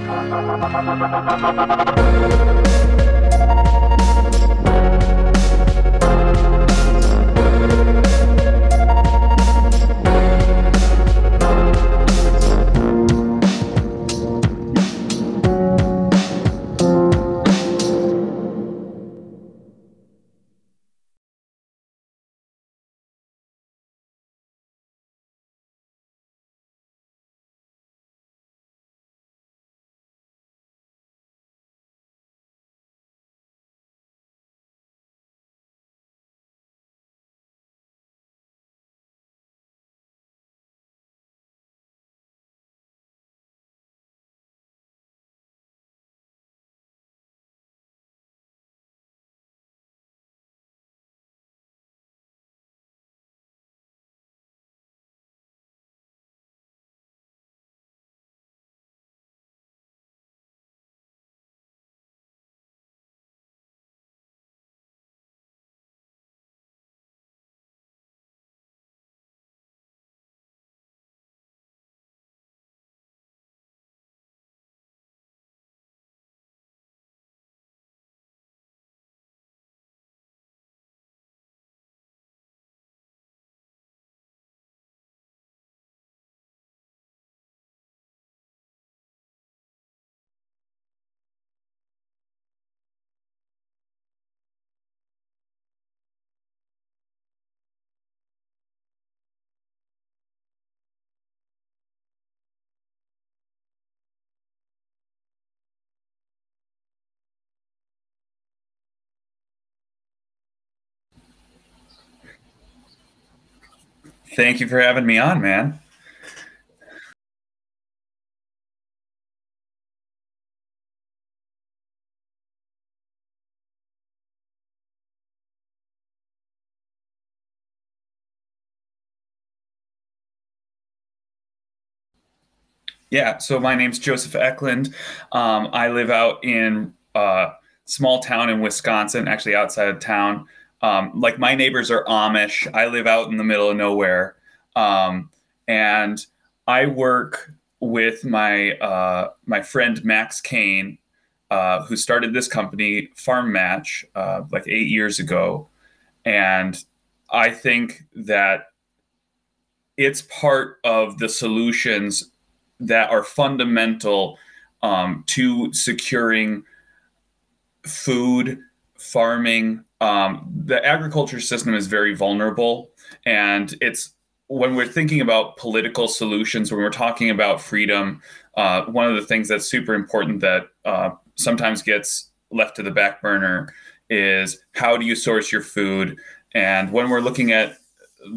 Thank you. Thank you for having me on, man. Yeah, so my name's Joseph Eklund. Um, I live out in a uh, small town in Wisconsin, actually outside of town. Um, like my neighbors are Amish. I live out in the middle of nowhere, um, and I work with my uh, my friend Max Kane, uh, who started this company Farm Match uh, like eight years ago, and I think that it's part of the solutions that are fundamental um, to securing food, farming, um, the agriculture system is very vulnerable and it's when we're thinking about political solutions when we're talking about freedom uh, one of the things that's super important that uh, sometimes gets left to the back burner is how do you source your food and when we're looking at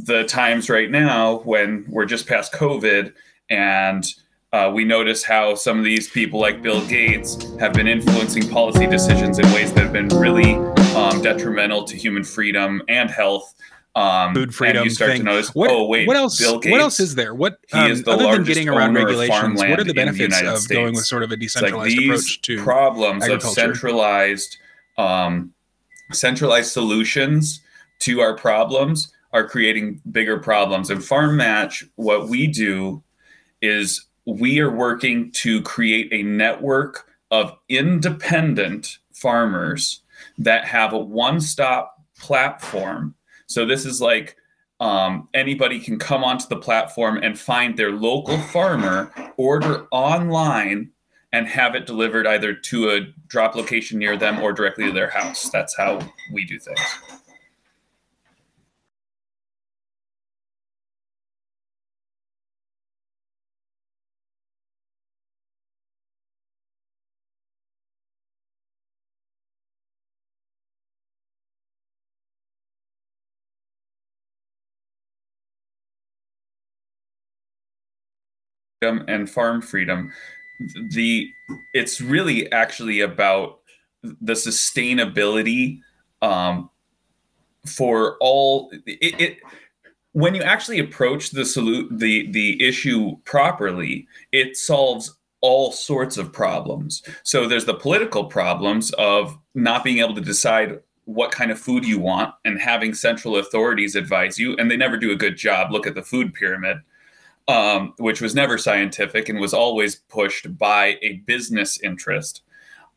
the times right now when we're just past covid and uh, we notice how some of these people, like Bill Gates, have been influencing policy decisions in ways that have been really um, detrimental to human freedom and health. Um, Food freedom. You start thing. to notice, what, oh wait, what else? Bill Gates, what else is there? What um, other than getting around regulations? What are the benefits the of States. going with sort of a decentralized like approach to problems of centralized, um, centralized solutions to our problems are creating bigger problems. And Farm Match, what we do is we are working to create a network of independent farmers that have a one-stop platform. So this is like um, anybody can come onto the platform and find their local farmer, order online, and have it delivered either to a drop location near them or directly to their house. That's how we do things. And farm freedom. The it's really actually about the sustainability um, for all it, it, when you actually approach the salute the the issue properly it solves all sorts of problems. So there's the political problems of not being able to decide what kind of food you want and having central authorities advise you and they never do a good job. Look at the food pyramid um, which was never scientific and was always pushed by a business interest.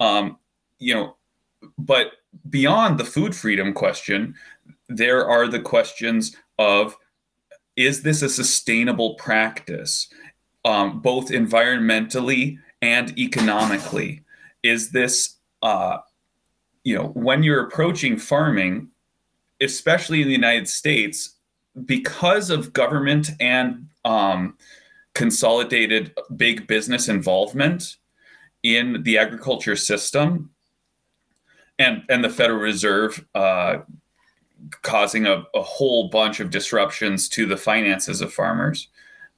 Um, you know, but beyond the food freedom question, there are the questions of is this a sustainable practice, um, both environmentally and economically? Is this, uh, you know, when you're approaching farming, especially in the United States, because of government and um, consolidated big business involvement in the agriculture system, and and the Federal Reserve uh, causing a, a, whole bunch of disruptions to the finances of farmers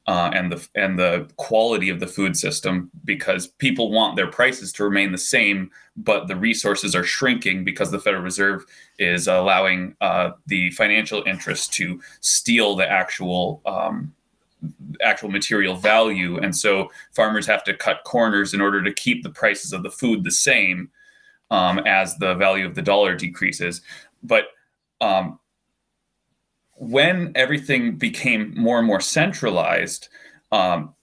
uh, and the and the quality of the food system because people want their prices to remain the same, but the resources are shrinking because the Federal Reserve is allowing uh, the financial interests to steal the actual. Um, actual material value and so farmers have to cut corners in order to keep the prices of the food the same um, as the value of the dollar decreases. But um, when everything became more and more centralized, um,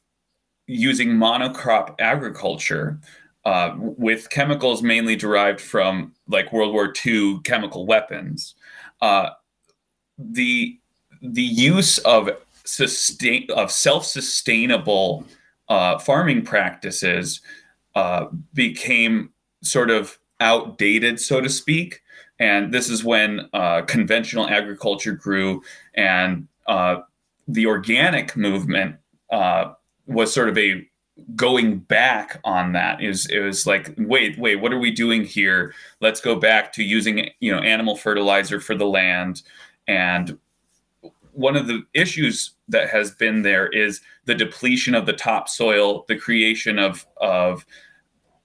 using monocrop agriculture uh, with chemicals mainly derived from like World War II chemical weapons, uh, the the use of sustain of self-sustainable uh, farming practices uh, became sort of outdated, so to speak. And this is when uh, conventional agriculture grew, and uh, the organic movement uh, was sort of a going back on that. Is it was like wait wait what are we doing here? Let's go back to using you know animal fertilizer for the land. And one of the issues that has been there is the depletion of the topsoil the creation of of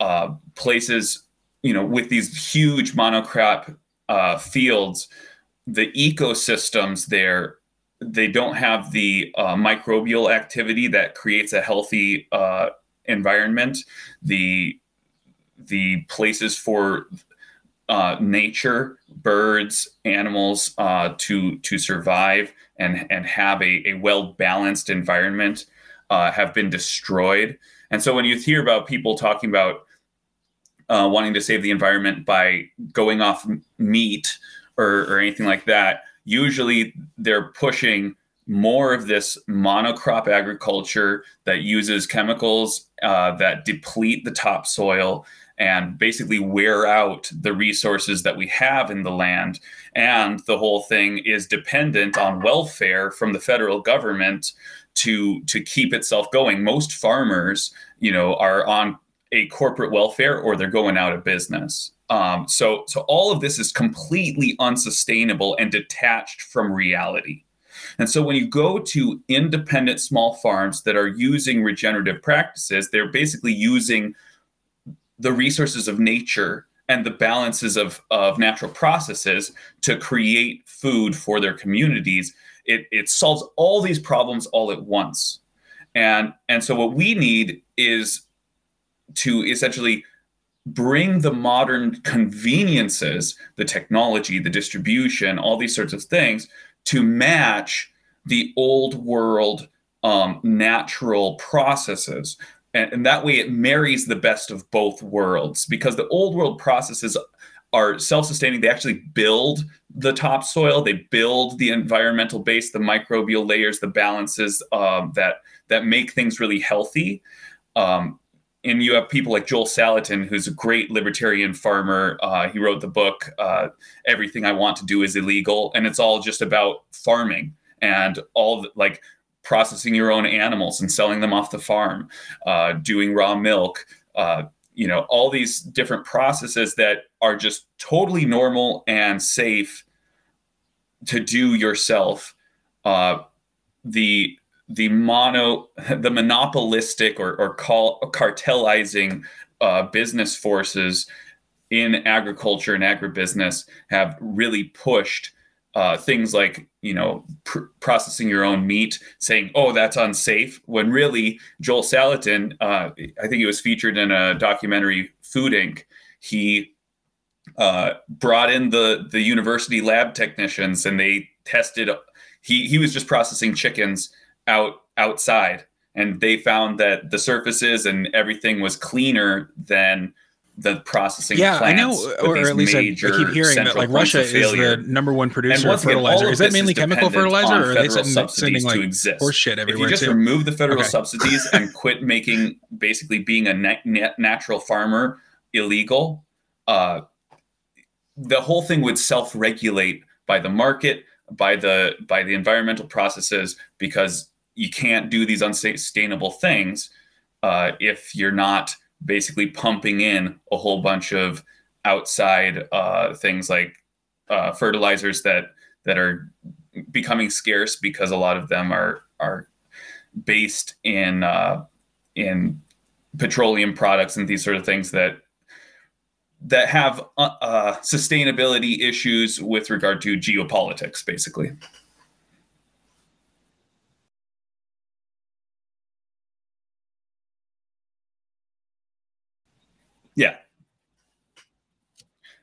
uh, places you know, with these huge monocrop uh, fields, the ecosystems there they don't have the uh, microbial activity that creates a healthy uh, environment. The the places for uh, nature, birds, animals uh, to to survive and and have a, a well balanced environment uh, have been destroyed. And so when you hear about people talking about uh, wanting to save the environment by going off meat or, or anything like that. Usually they're pushing more of this monocrop agriculture that uses chemicals uh, that deplete the topsoil and basically wear out the resources that we have in the land. And the whole thing is dependent on welfare from the federal government to to keep itself going. Most farmers, you know, are on a corporate welfare or they're going out of business. Um, so, so all of this is completely unsustainable and detached from reality. And so when you go to independent small farms that are using regenerative practices, they're basically using the resources of nature and the balances of, of natural processes to create food for their communities. It, it solves all these problems all at once. And, and so what we need is to essentially bring the modern conveniences, the technology, the distribution, all these sorts of things to match the old world um, natural processes. And, and that way it marries the best of both worlds because the old world processes are self-sustaining. They actually build the topsoil. They build the environmental base the microbial layers the balances um, that that make things really healthy. Um, and you have people like Joel Salatin, who's a great libertarian farmer. Uh, he wrote the book uh, "Everything I Want to Do Is Illegal," and it's all just about farming and all the, like processing your own animals and selling them off the farm, uh, doing raw milk. Uh, you know, all these different processes that are just totally normal and safe to do yourself. Uh, the the mono the monopolistic or, or call cartelizing uh, business forces in agriculture and agribusiness have really pushed uh, things like you know pr- processing your own meat saying oh that's unsafe when really joel salatin uh, i think he was featured in a documentary food inc. He uh, brought in the the university lab technicians and they tested he he was just processing chickens out outside and they found that the surfaces and everything was cleaner than the processing yeah, I know, or at least I, I, keep hearing that like Russia is the number one producer of fertilizer. Again, is that mainly chemical fertilizer, or are they sending, sending like horse shit everywhere? If you just too? remove the federal okay. subsidies and quit making basically being a net, natural farmer illegal, uh, the whole thing would self-regulate by the market, by the by the environmental processes, because you can't do these unsustainable things uh, if you're not basically pumping in a whole bunch of outside uh, things like uh, fertilizers that that are becoming scarce because a lot of them are are based in uh, in petroleum products and these sort of things that that have uh, uh sustainability issues with regard to geopolitics, basically. Yeah.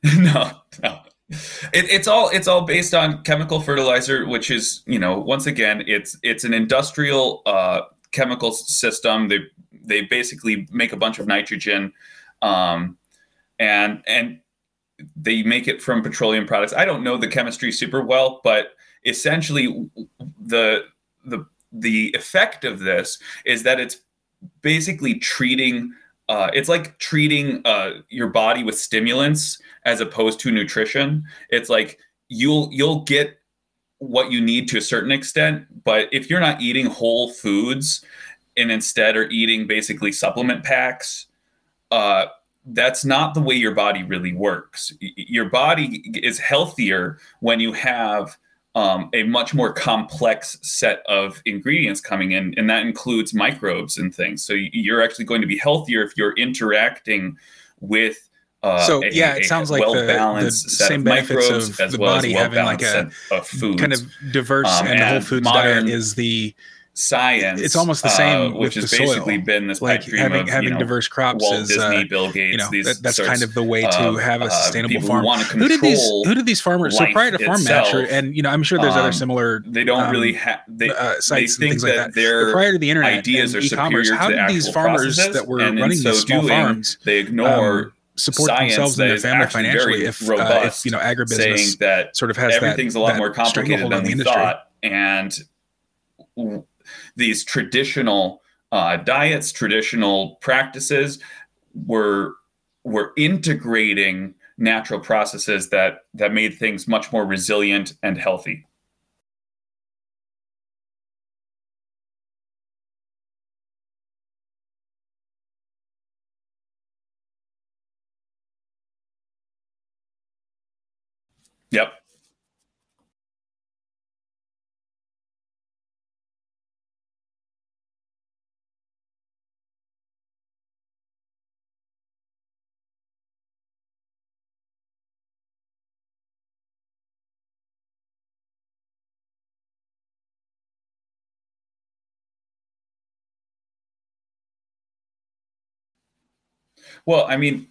no, no. It, it's all it's all based on chemical fertilizer, which is you know once again it's it's an industrial uh, chemical system. They they basically make a bunch of nitrogen, um, and and they make it from petroleum products. I don't know the chemistry super well, but essentially the the the effect of this is that it's basically treating uh, it's like treating uh, your body with stimulants as opposed to nutrition. It's like you'll you'll get what you need to a certain extent, but if you're not eating whole foods and instead are eating basically supplement packs, uh, that's not the way your body really works. Your body is healthier when you have um, a much more complex set of ingredients coming in, and that includes microbes and things. So you're actually going to be healthier if you're interacting with. Uh, so a, yeah, it sounds like the, the same benefits of the well body having like a kind of diverse um, and, and whole foods diet is the science. It's almost the same, uh, which has basically soil. been this like having of, having you know, diverse crops Walt is Disney, uh, Bill Gates. You know, these that, that's kind of the way to have a uh, sustainable uh, farm. Who did these Who did these farmers? So prior to Farm itself, Match, and you know, I'm sure there's um, other similar. They don't um, really have. They, uh, sites they and things like that. Their prior to the internet, ideas and are e-commerce. How did these farmers that were running these small farms? They ignore um, support themselves and their family financially if, uh, if you know agribusiness that sort of has everything's that, a lot that more complicated than we thought, and these traditional uh, diets, traditional practices, were were integrating natural processes that that made things much more resilient and healthy. Yep. Well, I mean,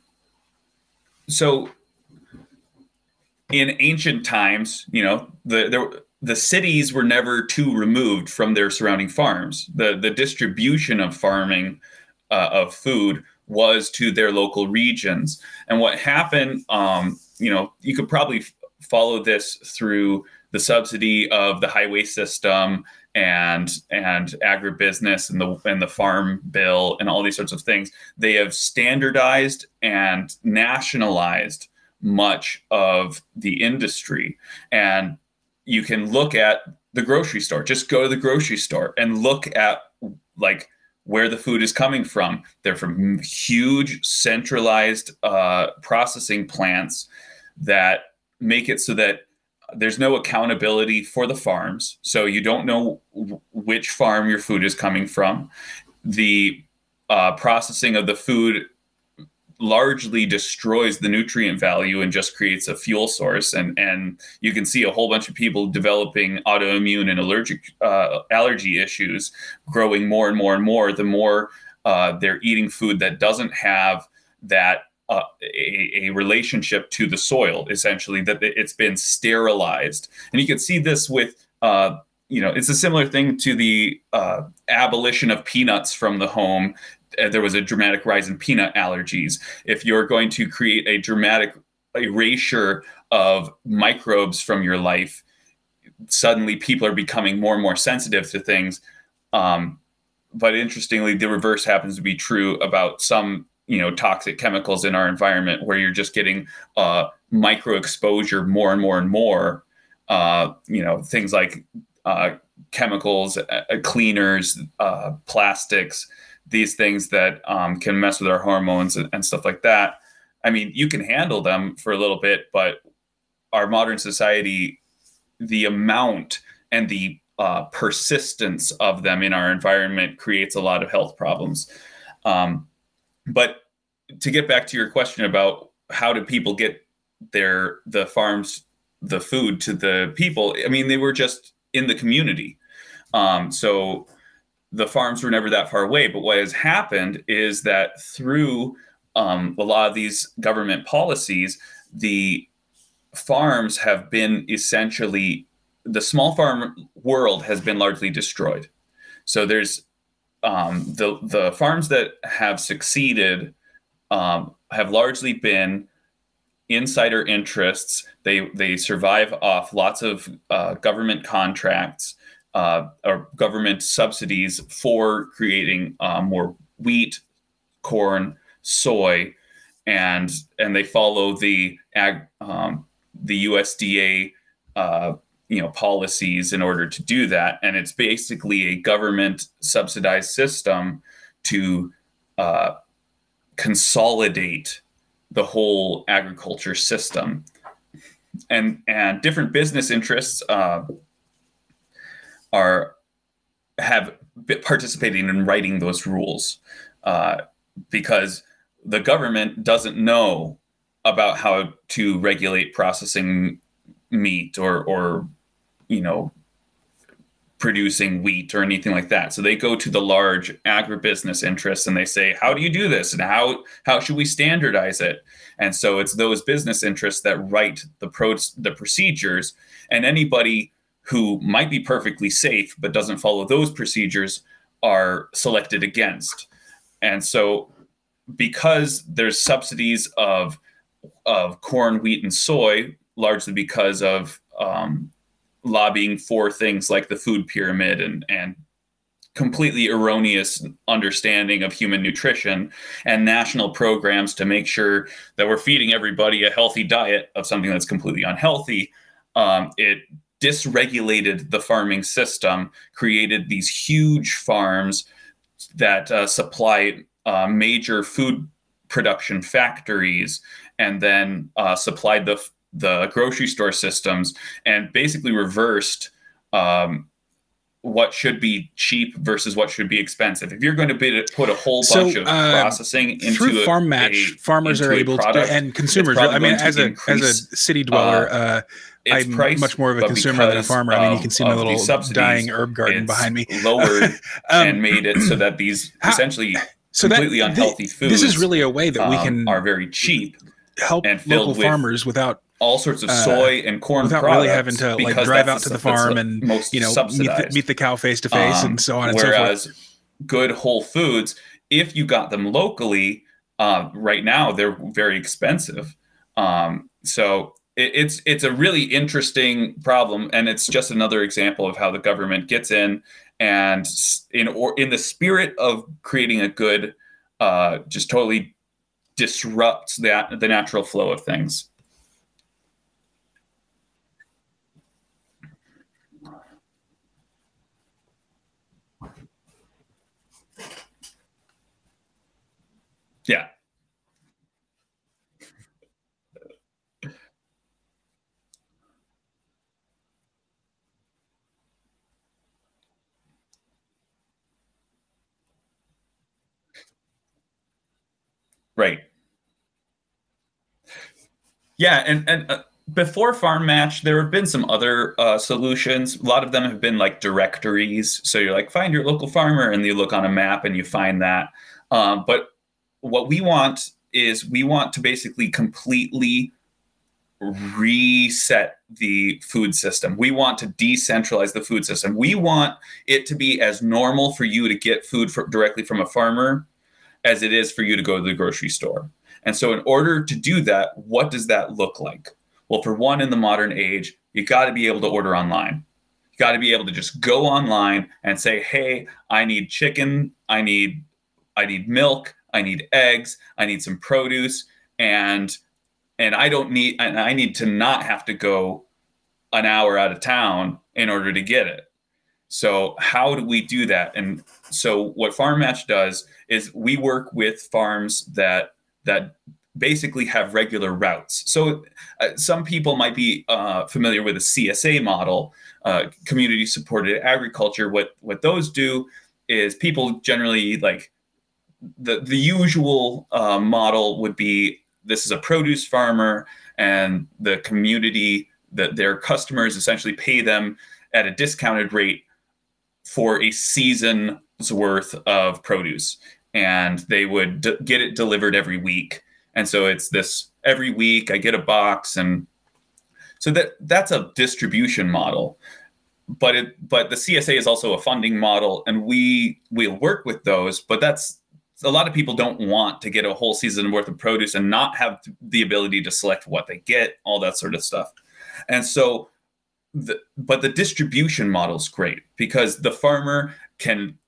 so in ancient times, you know, the there, the cities were never too removed from their surrounding farms. The the distribution of farming uh, of food was to their local regions. And what happened, um, you know, you could probably f- follow this through the subsidy of the highway system and and agribusiness and the and the farm bill and all these sorts of things they have standardized and nationalized much of the industry. And you can look at the grocery store. Just go to the grocery store and look at like where the food is coming from. They're from huge centralized uh, processing plants that make it so that there's no accountability for the farms so you don't know which farm your food is coming from. The uh, processing of the food largely destroys the nutrient value and just creates a fuel source and and you can see a whole bunch of people developing autoimmune and allergic uh, allergy issues growing more and more and more the more uh, they're eating food that doesn't have that uh, a, a, relationship to the soil, essentially, that it's been sterilized. And you can see this with uh, you know, it's a similar thing to the uh, abolition of peanuts from the home. Uh, there was a dramatic rise in peanut allergies. If you're going to create a dramatic erasure of microbes from your life, suddenly people are becoming more and more sensitive to things. Um, but interestingly, the reverse happens to be true about some you know toxic chemicals in our environment, where you're just getting uh, micro exposure more and more and more. Uh, you know things like uh, chemicals, uh, cleaners, uh, plastics, these things that um, can mess with our hormones and, and stuff like that. I mean, you can handle them for a little bit, but our modern society, the amount and the uh, persistence of them in our environment creates a lot of health problems. Um, but to get back to your question about how do people get their the farms the food to the people i mean they were just in the community um, so the farms were never that far away but what has happened is that through um, a lot of these government policies the farms have been essentially the small farm world has been largely destroyed. So there's um, the the farms that have succeeded um, have largely been insider interests. They they survive off lots of uh, government contracts uh, or government subsidies for creating uh, more wheat, corn, soy, and and they follow the ag um, the USDA uh, you know policies in order to do that. And it's basically a government subsidized system to uh, consolidate the whole agriculture system. And and different business interests uh, are have participating in writing those rules uh, because the government doesn't know about how to regulate processing meat or or you know producing wheat or anything like that. So they go to the large agribusiness interests and they say, "How do you do this? And how how should we standardize it?" And so it's those business interests that write the pro the procedures, and anybody who might be perfectly safe but doesn't follow those procedures are selected against. And so because there's subsidies of of corn, wheat, and soy, largely because of um, lobbying for things like the food pyramid and and completely erroneous understanding of human nutrition and national programs to make sure that we're feeding everybody a healthy diet of something that's completely unhealthy. Um, it dysregulated the farming system, created these huge farms that uh, supply uh, major food production factories and then uh, supplied the the grocery store systems and basically reversed um, what should be cheap versus what should be expensive. If you're going to be, put a whole so, bunch of uh, processing into through a, farm match, a, farmers are able product, to and consumers. I mean, as a increase, as a city dweller, uh, uh, I'm price, much more of a consumer than a farmer. I mean, you can see my little dying herb garden behind me. Lowered um, and made it so that these essentially so completely that, unhealthy foods. This is really a way that we um, can are very cheap help and local farmers without all sorts of uh, soy uh, and corn without really having to like drive out to the farm and you know meet the, meet the, cow face to face um, and so on and whereas so forth. good whole foods, if you got them locally, uh, right now they're very expensive. Um, so it, it's it's a really interesting problem, and it's just another example of how the government gets in and in or in the spirit of creating a good, uh, just totally disrupts that the natural flow of things. Yeah. Right. Yeah, and and uh, before Farm Match, there have been some other uh, solutions. A lot of them have been like directories. So you're like, find your local farmer, and you look on a map and you find that. Um, but what we want is we want to basically completely reset the food system. We want to decentralize the food system. We want it to be as normal for you to get food for, directly from a farmer as it is for you to go to the grocery store. And so, in order to do that, what does that look like? Well, for one, in the modern age, you got to be able to order online. You got to be able to just go online and say, "Hey, I need chicken. I need, I need milk. I need eggs. I need some produce." And and I don't need and I need to not have to go an hour out of town in order to get it. So how do we do that? And so what Farm Match does is we work with farms that that basically have regular routes. So uh, some people might be uh, familiar with a CSA model, uh, community supported agriculture. What what those do is people generally like the the usual uh, model would be this is a produce farmer and the community that their customers essentially pay them at a discounted rate for a season's worth of produce. And they would d- get it delivered every week. And so it's this every week i get a box and so that that's a distribution model. But it but the csa is also a funding model and we we work with those but that's a lot of people don't want to get a whole season worth of produce and not have the ability to select what they get, all that sort of stuff. And so, the, but the distribution model is great because the farmer can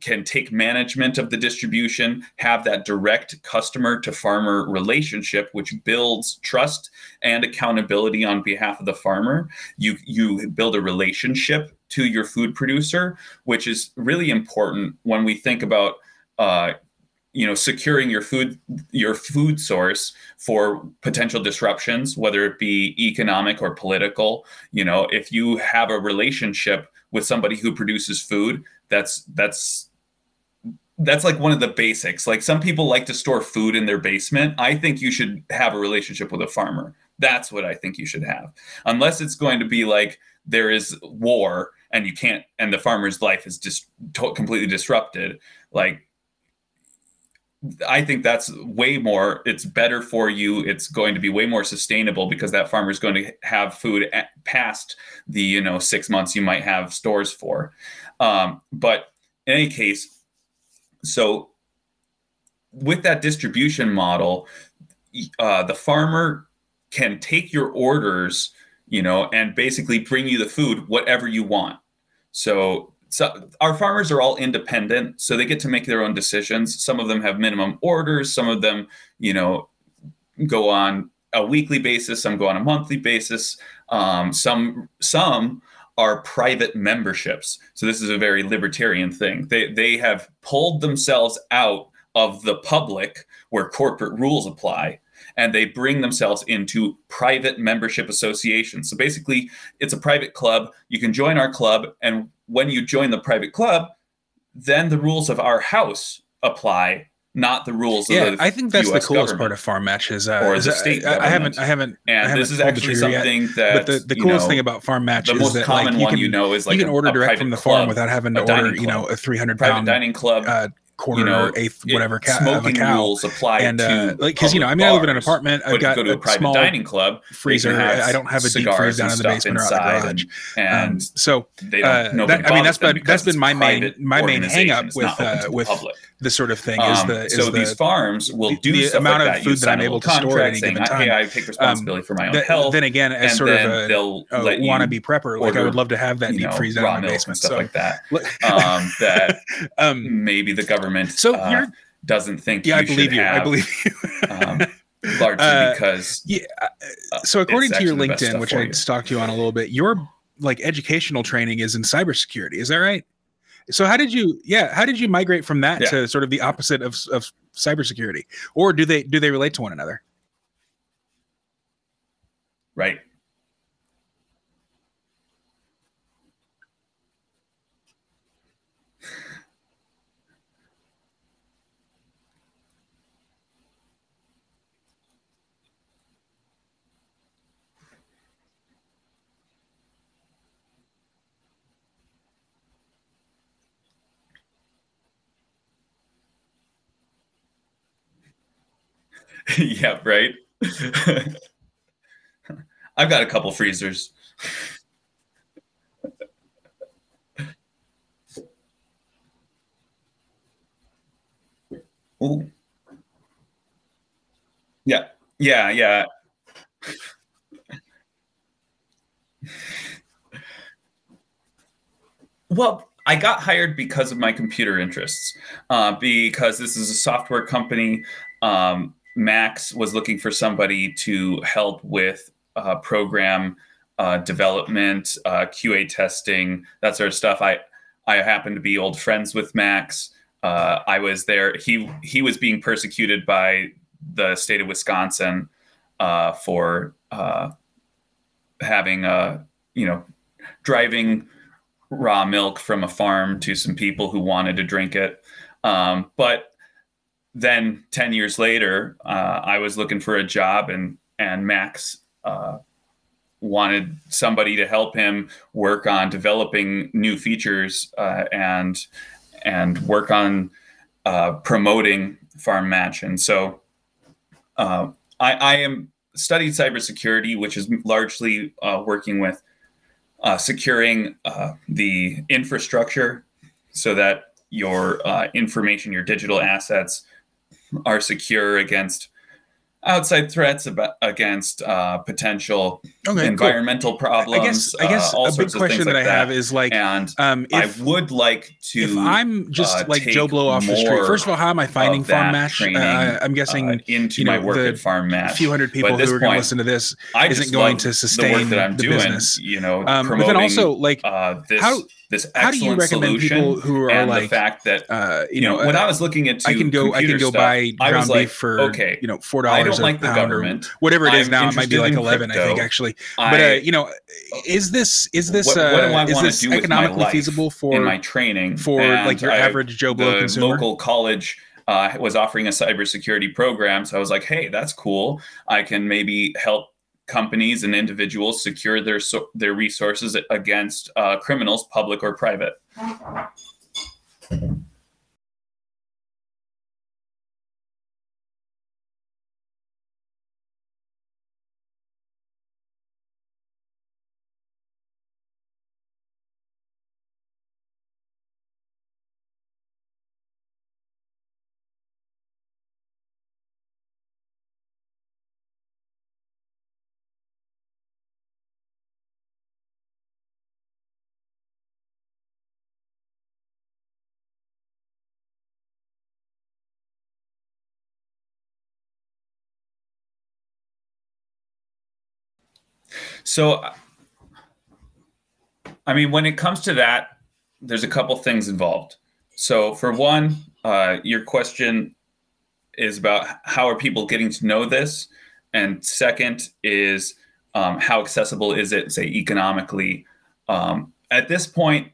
can take management of the distribution, have that direct customer to farmer relationship, which builds trust and accountability on behalf of the farmer. You you build a relationship to your food producer, which is really important when we think about uh, you know securing your food your food source for potential disruptions whether it be economic or political. You know if you have a relationship with somebody who produces food that's that's that's like one of the basics. Like some people like to store food in their basement. I think you should have a relationship with a farmer. That's what i think you should have. Unless it's going to be like there is war and you can't and the farmer's life is just completely disrupted like I think that's way more. It's better for you. It's going to be way more sustainable because that farmer is going to have food past the you know six months you might have stores for. Um, but in any case, so with that distribution model, uh, the farmer can take your orders, you know, and basically bring you the food whatever you want. So so our farmers are all independent so they get to make their own decisions. Some of them have minimum orders some of them you know go on a weekly basis some go on a monthly basis. Um, some some are private memberships. So this is a very libertarian thing. They they have pulled themselves out of the public where corporate rules apply and they bring themselves into private membership associations. So basically, it's a private club. You can join our club, and when you join the private club, then the rules of our house apply, not the rules yeah, of the I think that's US the coolest part of farm match is, uh, or the state. I, I, haven't, I haven't, and I haven't this is actually something yet, that. But the, the coolest know, thing about farm match is that like, you can, you know is like you can order direct from the farm without having to order, you know, a three hundred pound dining club. Uh, quarter, you know, eighth, whatever ca- smoking cow. rules apply and uh, like because you know I mean bars, I live in an apartment. I've got go to a, a private small dining club freezer. I don't have a deep freeze down in the basement or out the garage. And, um, so uh, that, I mean that's been that's been my main my main hang up with uh, with this sort of thing is um, the so these farms will do the amount of food that I'm able to store at any given time hey I take responsibility for my own health then again as sort of a wannabe prepper like I would love to have that deep freeze in the basement stuff like that that um, maybe the government so you're doesn't think yeah, I believe you. Have, I believe you. um, largely uh, because yeah. Uh, so according to your LinkedIn, which I you. stalked you on a little bit, your like educational training is in cybersecurity. Is that right? So how did you yeah, how did you migrate from that yeah. to sort of the opposite of of cybersecurity? Or do they do they relate to one another? Right. yeah, right. I've got a couple freezers. Ooh. Yeah. Yeah. Yeah. well, I got hired because of my computer interests. Uh, because this is a software company. Um, Max was looking for somebody to help with uh, program uh, development, uh, QA testing, that sort of stuff. I I happen to be old friends with Max. Uh, I was there. He he was being persecuted by the state of Wisconsin uh, for uh, having a you know driving raw milk from a farm to some people who wanted to drink it. Um, but then 10 years later, uh, I was looking for a job and, and Max uh, wanted somebody to help him work on developing new features uh, and, and work on uh, promoting Farm Match. And so uh, I, I am studied cybersecurity, which is largely uh, working with securing the infrastructure so that your uh, information, your digital assets are secure against outside threats about, against uh, potential okay, environmental cool. problems. I guess, I guess uh, a big question that like I have is like, and um, if, I would like to. If I'm just uh, like Joe Blow off the street, first of all, how am I finding Farm Match? Uh, I'm guessing uh, into you know, my work at Farm Match. A few hundred people who are going to listen to this I isn't going to sustain the, work that I'm the doing, business. You know, um, but then also like uh, this. How, this How do you recommend people who are and like the fact that uh, you, know, when uh, I was looking into I can go I can go stuff, buy ground like, beef for okay, you know four dollars. I don't like the government, whatever it is I'm now. It might be like eleven, crypto. I think actually. But uh, you know, is this is this what, what uh, is this economically feasible for in my training for like your I, average Joe Blow consumer? Local college. Uh, was offering a cybersecurity program, so I was like, "Hey, that's cool. I can maybe help companies and individuals secure their their resources against uh, criminals, public or private. So, I mean, when it comes to that, there's a couple things involved. So, for one, uh, your question is about how are people getting to know this, and second is um, how accessible is it, say, economically. Um, at this point,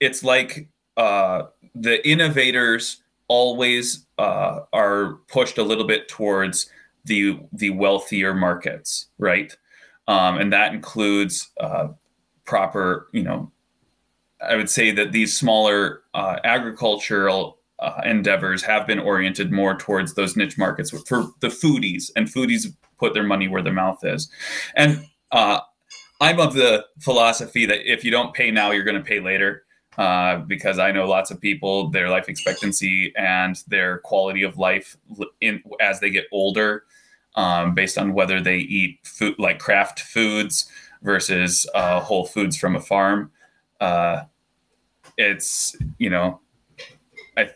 it's like uh, the innovators always uh, are pushed a little bit towards the the wealthier markets, right? Um, and that includes uh, proper, you know, I would say that these smaller uh, agricultural uh, endeavors have been oriented more towards those niche markets for the foodies, and foodies put their money where their mouth is. And uh, I'm of the philosophy that if you don't pay now, you're going to pay later. Uh, because I know lots of people, their life expectancy and their quality of life in, as they get older um, based on whether they eat food like craft foods versus uh, whole foods from a farm. Uh, it's you know, I,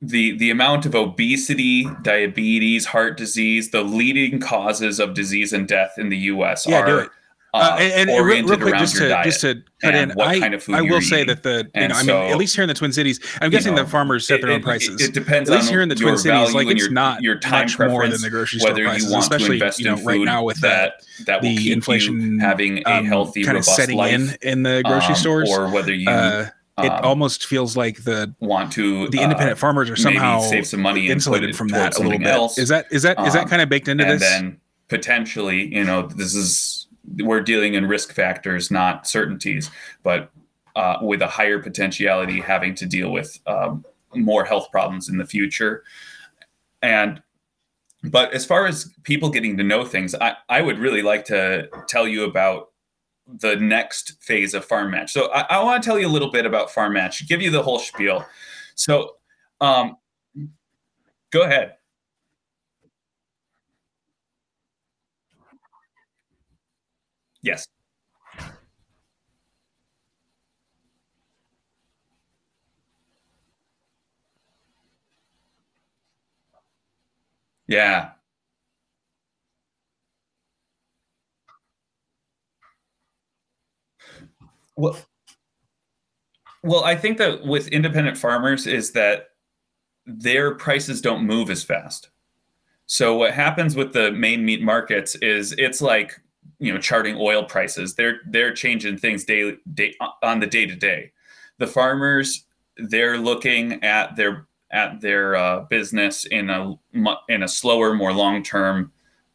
the the amount of obesity, diabetes, heart disease, the leading causes of disease and death in the U.S. Yeah, are uh, and, and real, real, quick, just to just to cut in, I, I will say that the you know, I mean, at least here in the Twin Cities, I'm guessing know, the farmers set their own prices. It, it depends. At least here in the Twin Cities, like it's your, not your time much more than the grocery store prices, especially you know right now with that that will the inflation having a um, healthy kind of setting in in the grocery um, stores, or whether you. Uh, it um, almost feels like the want to the independent uh, farmers are somehow save some money insulated from that a little bit. Else. Is that is that is that um, kind of baked into this? And then potentially, you know, this is we're dealing in risk factors, not certainties, but uh, with a higher potentiality having to deal with um, more health problems in the future. And but as far as people getting to know things, I, I would really like to tell you about the next phase of Farm Match. So I, I want to tell you a little bit about Farm Match, give you the whole spiel. So um, go ahead. Yes. Yeah. Well, well, I think that with independent farmers is that their prices don't move as fast. So what happens with the main meat markets is it's like you know charting oil prices. They're they're changing things daily day, on the day to day. The farmers they're looking at their at their uh, business in a in a slower, more long term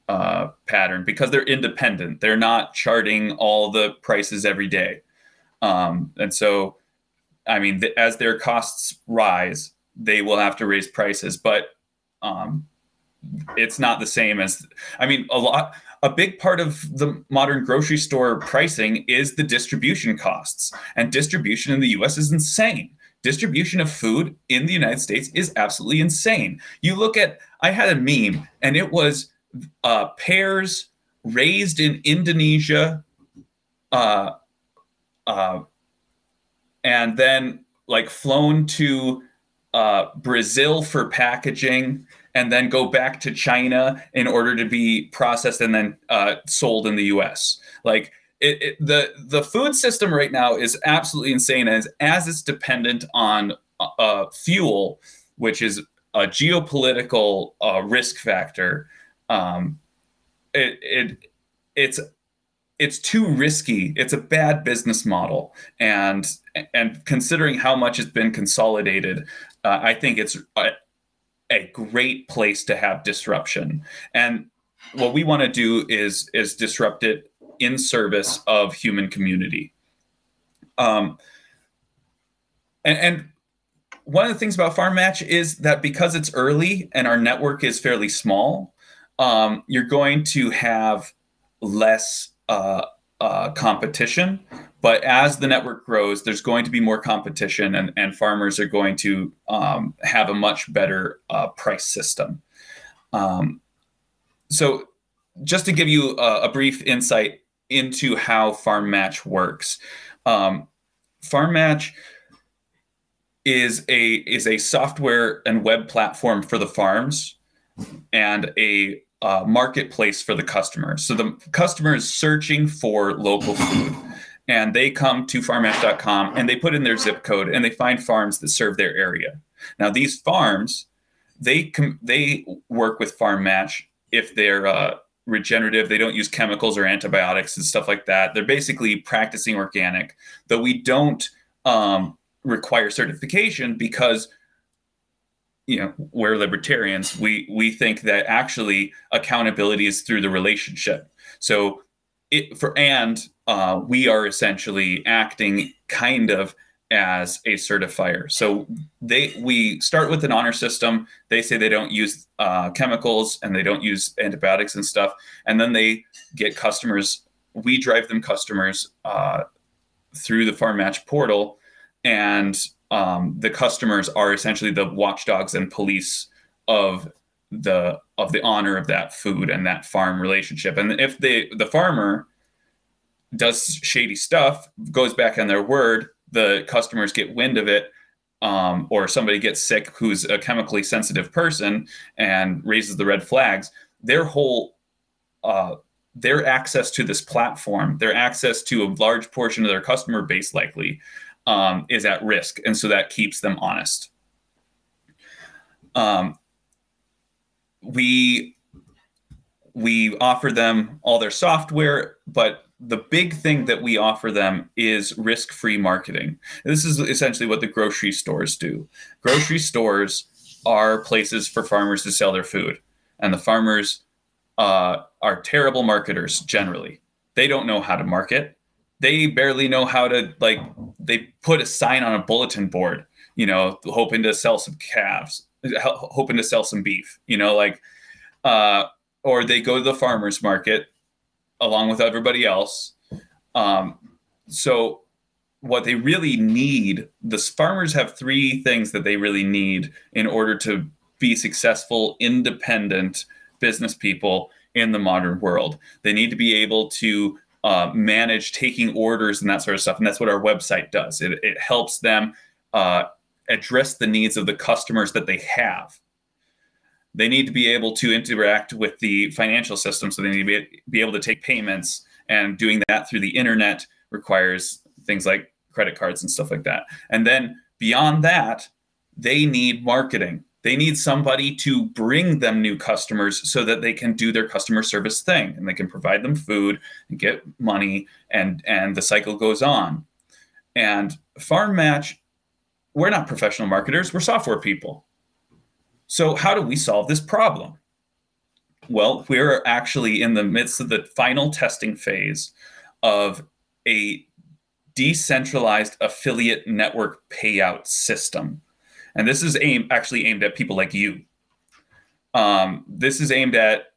uh, pattern because they're independent. They're not charting all the prices every day, um, and so, I mean, th- as their costs rise, they will have to raise prices. But um, it's not the same as. I mean, a lot. A big part of the modern grocery store pricing is the distribution costs, and distribution in the U.S. is insane distribution of food in the United States is absolutely insane. You look at, I had a meme and it was uh, pears raised in Indonesia, uh, uh, and then like flown to uh, Brazil for packaging, and then go back to China in order to be processed and then uh, sold in the U.S. Like it, it, the the food system right now is absolutely insane as as it's dependent on uh, fuel, which is a geopolitical uh, risk factor. Um, it, it it's it's too risky. It's a bad business model, and and considering how much it's been consolidated, uh, I think it's a, great place to have disruption. And what we want to do is is disrupt it in service of human community. Um, and, and one of the things about Farm Match is that because it's early and our network is fairly small, um, you're going to have less uh, uh, competition. But as the network grows, there's going to be more competition, and, and farmers are going to um, have a much better uh, price system. Um, so, just to give you a, a brief insight into how Farm Match works. Um, Farm Match is a is a software and web platform for the farms and a uh, marketplace for the customer. So the customer is searching for local food and they come to farmmatch.com and they put in their zip code and they find farms that serve their area. Now these farms, they com- they work with Farm Match if they're uh, regenerative. They don't use chemicals or antibiotics and stuff like that. They're basically practicing organic, though we don't um, require certification because you know we're libertarians. We we think that actually accountability is through the relationship. So it for and uh, we are essentially acting kind of as a certifier. So they we start with an honor system. They say they don't use uh, chemicals and they don't use antibiotics and stuff, and then they get customers. We drive them customers uh, through the Farm Match portal, and um, the customers are essentially the watchdogs and police of the of the honor of that food and that farm relationship. And if they the farmer does shady stuff, goes back on their word, the customers get wind of it um, or somebody gets sick who's a chemically sensitive person and raises the red flags, their whole uh, their access to this platform, their access to a large portion of their customer base, likely, um, is at risk, and so that keeps them honest. Um, we we offer them all their software, but the big thing that we offer them is risk free marketing. This is essentially what the grocery stores do. Grocery stores are places for farmers to sell their food, and the farmers uh, are terrible marketers generally. They don't know how to market. They barely know how to like. They put a sign on a bulletin board, you know, hoping to sell some calves, hoping to sell some beef. You know, like uh, or they go to the farmers market along with everybody else. Um, so what they really need, the farmers have three things that they really need in order to be successful, independent business people in the modern world. They need to be able to uh, manage taking orders and that sort of stuff. And that's what our website does. It, it helps them uh, address the needs of the customers that they have. They need to be able to interact with the financial system. So they need to be, be able to take payments. And doing that through the internet requires things like credit cards and stuff like that. And then beyond that, they need marketing. They need somebody to bring them new customers so that they can do their customer service thing and they can provide them food and get money and and the cycle goes on. And Farm Match, we're not professional marketers, we're software people. So how do we solve this problem? Well, we're actually in the midst of the final testing phase of a decentralized affiliate network payout system and this is aimed actually aimed at people like you. Um, this is aimed at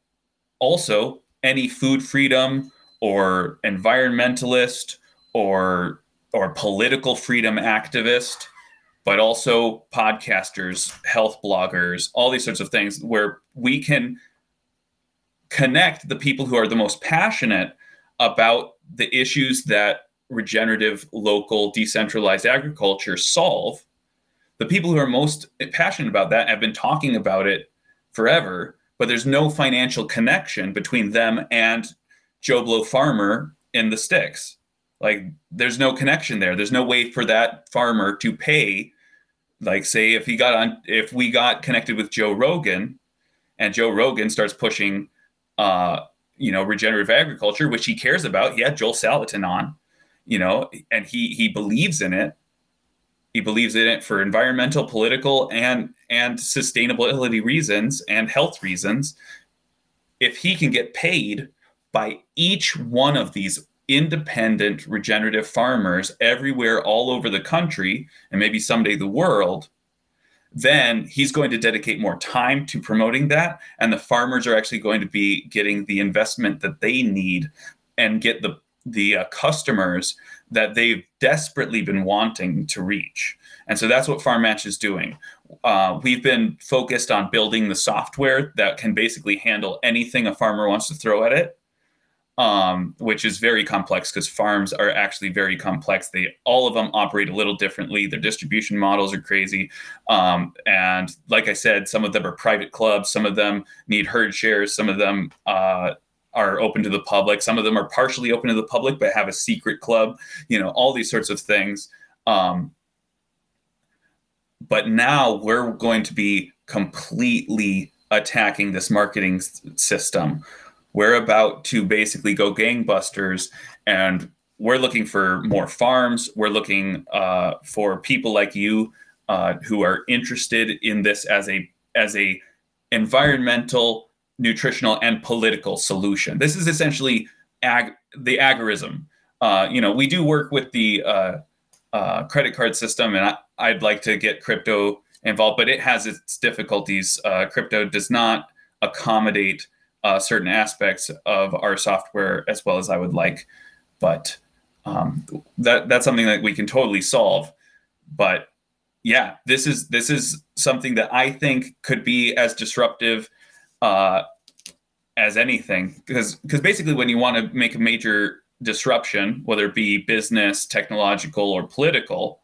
also any food freedom or environmentalist or or political freedom activist, but also podcasters, health bloggers, all these sorts of things where we can connect the people who are the most passionate about the issues that regenerative, local, decentralized agriculture solve the people who are most passionate about that have been talking about it forever, but there's no financial connection between them and Joe Blow farmer in the sticks. Like there's no connection there. There's no way for that farmer to pay. Like say if he got on if we got connected with Joe Rogan and Joe Rogan starts pushing uh you know regenerative agriculture, which he cares about. He had Joel Salatin on, you know, and he he believes in it he believes in it for environmental, political, and and sustainability reasons and health reasons. If he can get paid by each one of these independent regenerative farmers everywhere all over the country and maybe someday the world, then he's going to dedicate more time to promoting that. And the farmers are actually going to be getting the investment that they need and get the the uh, customers that they've desperately been wanting to reach. And so that's what Farm Match is doing. Uh, we've been focused on building the software that can basically handle anything a farmer wants to throw at it, um, which is very complex because farms are actually very complex. They all of them operate a little differently. Their distribution models are crazy, um, and like I said, some of them are private clubs. Some of them need herd shares. Some of them uh, are open to the public. Some of them are partially open to the public, but have a secret club, you know, all these sorts of things. Um, but now we're going to be completely attacking this marketing s- system. We're about to basically go gangbusters and we're looking for more farms. We're looking uh, for people like you uh, who are interested in this as a as a environmental nutritional and political solution. This is essentially ag- the agorism. Uh, you know, we do work with the uh, uh, credit card system, and I, would like to get crypto involved, but it has its difficulties. Uh, crypto does not accommodate uh, certain aspects of our software as well as I would like, but um, that that's something that we can totally solve. But yeah, this is this is something that I think could be as disruptive uh, as anything because because basically when you want to make a major disruption whether it be business technological or political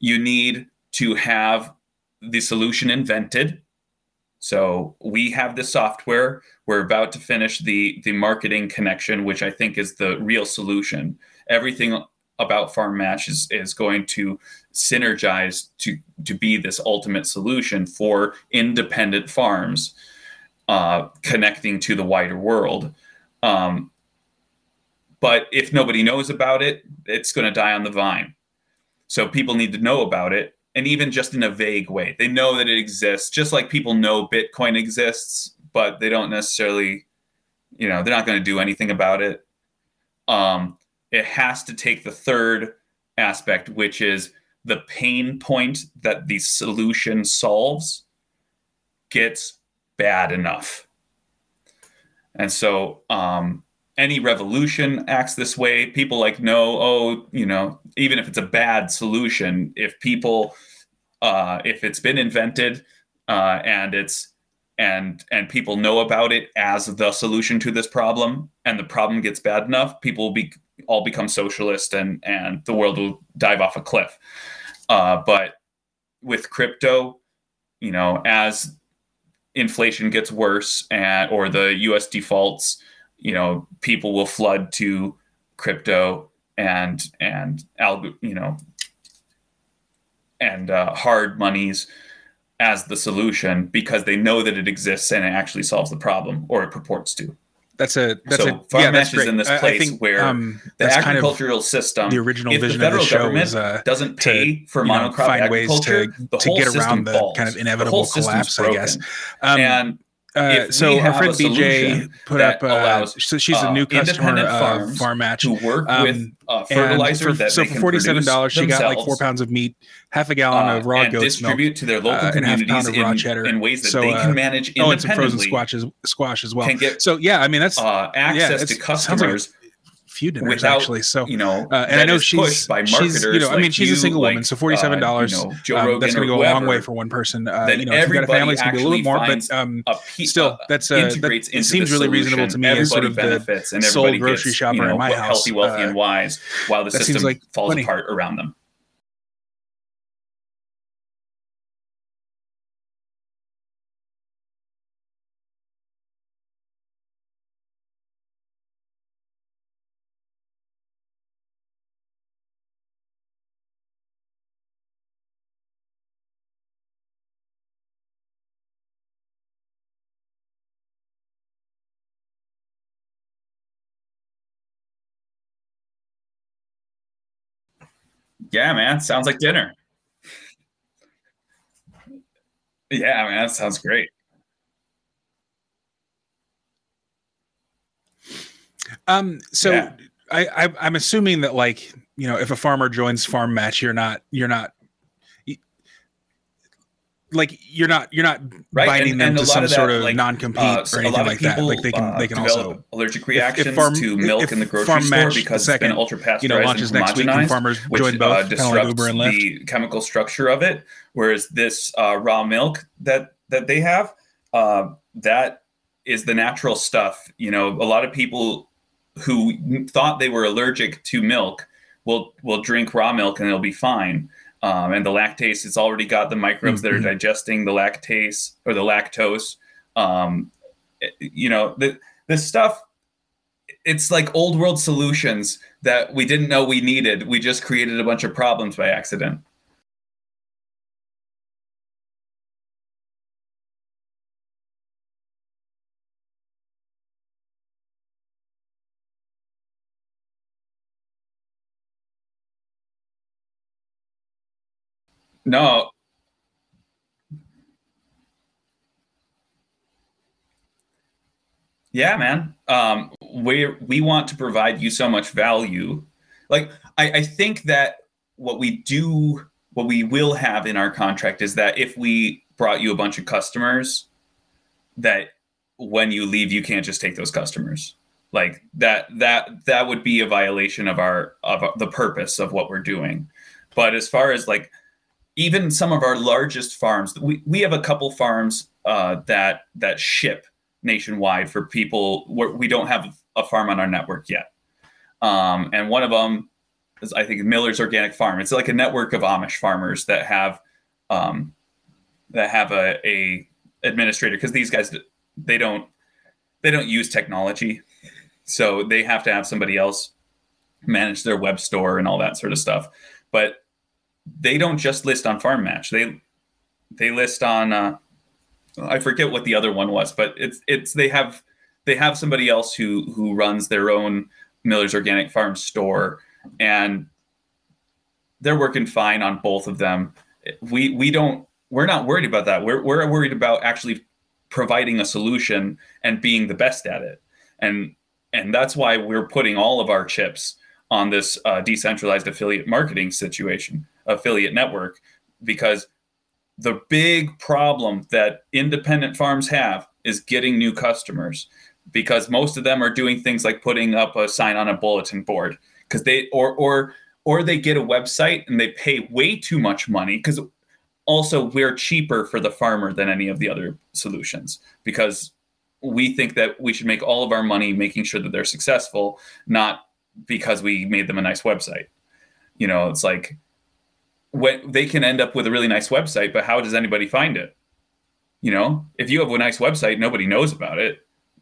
you need to have the solution invented so we have the software we're about to finish the the marketing connection which i think is the real solution everything about farm match is, is going to synergize to to be this ultimate solution for independent farms uh, connecting to the wider world. Um, but if nobody knows about it, it's going to die on the vine. So people need to know about it, and even just in a vague way. They know that it exists, just like people know Bitcoin exists, but they don't necessarily, you know, they're not going to do anything about it. Um, it has to take the third aspect, which is the pain point that the solution solves gets bad enough. And so um, any revolution acts this way. People like know, oh, you know, even if it's a bad solution, if people, uh, if it's been invented uh, and it's and and people know about it as the solution to this problem, and the problem gets bad enough, people will be all become socialist and and the world will dive off a cliff. Uh, but with crypto, you know, as inflation gets worse and or the U.S. defaults, you know, people will flood to crypto and and algo, you know, and uh, hard monies as the solution because they know that it exists and it actually solves the problem or it purports to. That's a that's so a farm yeah, that's is in this place think, where um, the agricultural kind of system, the original vision the of the show is uh, doesn't pay to, for monocrop know, find agriculture, ways to, to get around the kind of inevitable collapse, I guess. Um, and uh, so our friend BJ put up. Uh, so she's a uh, new customer of Farm Match. To work um, with uh, fertilizer for, that so for forty seven dollars, she got like four pounds of meat, half a gallon uh, of raw goat distribute milk, to their local communities in, raw cheddar. in ways that so, they can manage independently. Oh, and some frozen squash as, squash as well. so yeah, I mean that's access yeah, to customers few dinners Without, actually. So you know, uh, and I know she's by she's you know, I mean, she's a single like, woman, so forty seven dollars. Uh, you know, um, that's going to go whoever, a long way for one person. Uh, you know, if you got a family, it's going to be a little more, but um, pe- still, that's uh, that it seems really reasonable to me as sort of the and sole grocery gets, shopper you know, in my house, healthy, wealthy, and uh, wise, while the system falls apart around them. Yeah, man. Sounds like dinner. Yeah, man. That sounds great. Um, so yeah. I, I I'm assuming that like, you know, if a farmer joins farm match, you're not you're not like you're not you're not right. binding and, them and to some sort of like, non-compete uh, or anything like people, that. Like they can uh, they can also allergic reactions if, if farm, to milk in the grocery store because second, it's been ultra pasteurized you know, launches and next week when farmers which, join both, uh, disrupts like the chemical structure of it. Whereas this uh, raw milk that that they have, uh, that is the natural stuff. You know, a lot of people who thought they were allergic to milk will will drink raw milk and they'll be fine um, and the lactase it's already got the microbes mm-hmm. that are mm-hmm. digesting the lactase or the lactose um, you know the this stuff it's like old world solutions that we didn't know we needed we just created a bunch of problems by accident No. Yeah, man. Um, we we want to provide you so much value. Like I, I think that what we do, what we will have in our contract is that if we brought you a bunch of customers, that when you leave, you can't just take those customers. Like that that that would be a violation of our of the purpose of what we're doing. But as far as like even some of our largest farms, we, we have a couple farms uh, that that ship nationwide for people. We don't have a farm on our network yet, um, and one of them is I think Miller's Organic Farm. It's like a network of Amish farmers that have um, that have a, a administrator because these guys they don't they don't use technology, so they have to have somebody else manage their web store and all that sort of stuff. But they don't just list on Farm Match. They they list on uh, I forget what the other one was, but it's it's they have they have somebody else who who runs their own Miller's Organic Farm store, and they're working fine on both of them. We we don't we're not worried about that. We're we're worried about actually providing a solution and being the best at it, and and that's why we're putting all of our chips on this uh, decentralized affiliate marketing situation affiliate network because the big problem that independent farms have is getting new customers because most of them are doing things like putting up a sign on a bulletin board because they or or or they get a website and they pay way too much money because also we're cheaper for the farmer than any of the other solutions because we think that we should make all of our money making sure that they're successful not because we made them a nice website. You know it's like when they can end up with a really nice website but how does anybody find it? You know if you have a nice website nobody knows about it.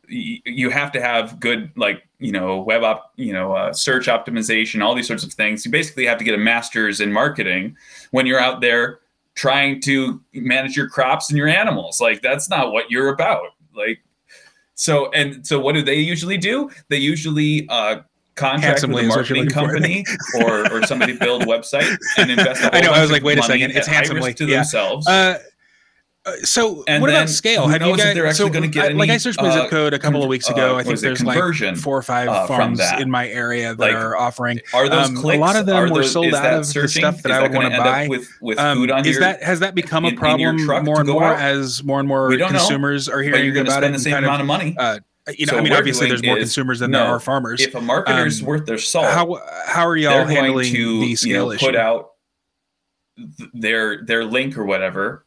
You have to have good like you know web op you know uh, search optimization all these sorts of things. You basically have to get a master's in marketing when you're out there trying to manage your crops and your animals. Like that's not what you're about. Like so and so what do they usually do? They usually uh, contract with a marketing company or, or somebody build a website and invest. I know. I was like, wait a second. It's handsomely to yeah. themselves. Uh, uh, so and what about scale? Have you guys? They're actually so, going to get any, like I searched my uh, zip code a couple of weeks ago. Uh, I think there's like four or five uh, farms in my area that like, are offering. Are those um, clicks? A lot of them those, were sold out of the stuff that, that I would want to buy. With, with um, food on is your, that has that become a problem more and more as more and more consumers are hearing about it? Spend the same amount of money. Uh, you know, so I mean, obviously, there's more consumers than there are farmers. If a marketer's um, worth their salt, how how are y'all handling the scale issue? Put out their their link or whatever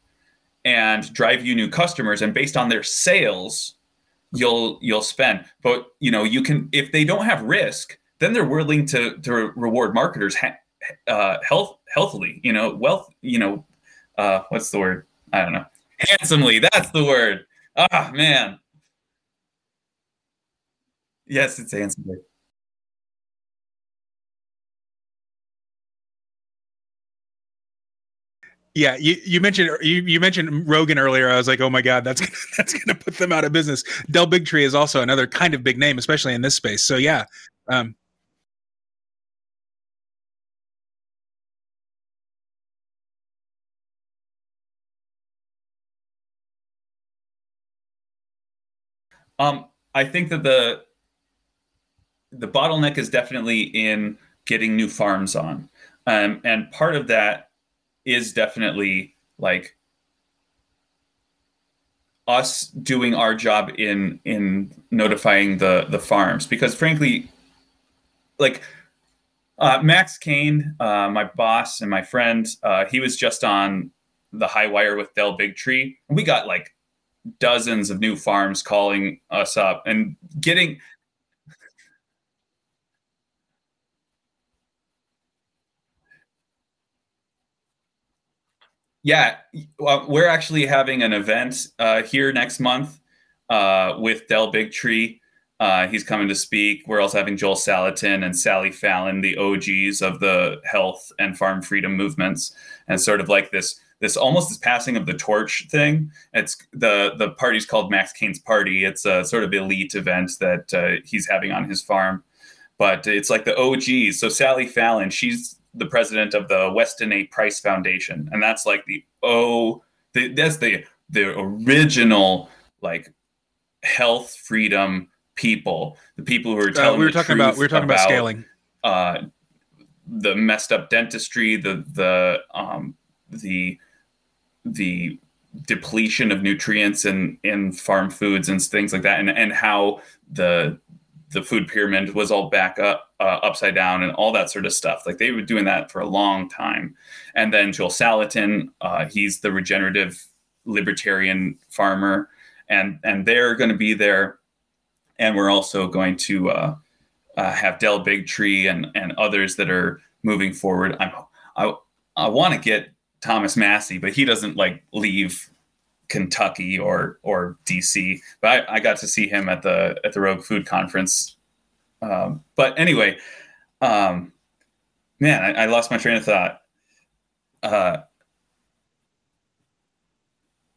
and drive you new customers and based on their sales you'll you'll spend. But you know you can if they don't have risk then they're willing to to reward marketers ha- uh, health healthily you know wealth you know uh, what's the word? I don't know. Handsomely that's the word. Ah man yes it's handsomely Yeah, you, you mentioned you, you mentioned Rogan earlier. I was like, oh my god, that's that's gonna put them out of business. Del Bigtree is also another kind of big name, especially in this space. So yeah. Um, um, I think that the the bottleneck is definitely in getting new farms on, um, and part of that is definitely like us doing our job in in notifying the the farms. Because frankly like uh, max kane uh, my boss and my friend uh, he was just on the high wire with del bigtree we got like dozens of new farms calling us up and getting Yeah, we're actually having an event uh, here next month uh, with Del Bigtree. Uh, he's coming to speak. We're also having Joel Salatin and Sally Fallon, the OGs of the health and farm freedom movements, and sort of like this this almost this passing of the torch thing. It's the the party's called Max Kane's Party. It's a sort of elite event that uh, he's having on his farm, but it's like the OGs. So Sally Fallon, she's the president of the Weston A. Price Foundation, and that's like the oh, the, that's the the original like health freedom people, the people who are telling. Uh, we were talking about we were talking about, about scaling. Uh, the messed up dentistry, the the um, the the depletion of nutrients in in farm foods and things like that, and and how the the food pyramid was all back up uh, upside down and all that sort of stuff. Like they were doing that for a long time. And then joel salatin uh, he's the regenerative libertarian farmer and and they're going to be there. And we're also going to uh, uh have del bigtree and and others that are moving forward. I'm, i i want to get thomas massie but he doesn't like leave Kentucky or or DC. But I, I, got to see him at the at the Rogue Food Conference. Um, but anyway, um, man, I, I, lost my train of thought. Uh,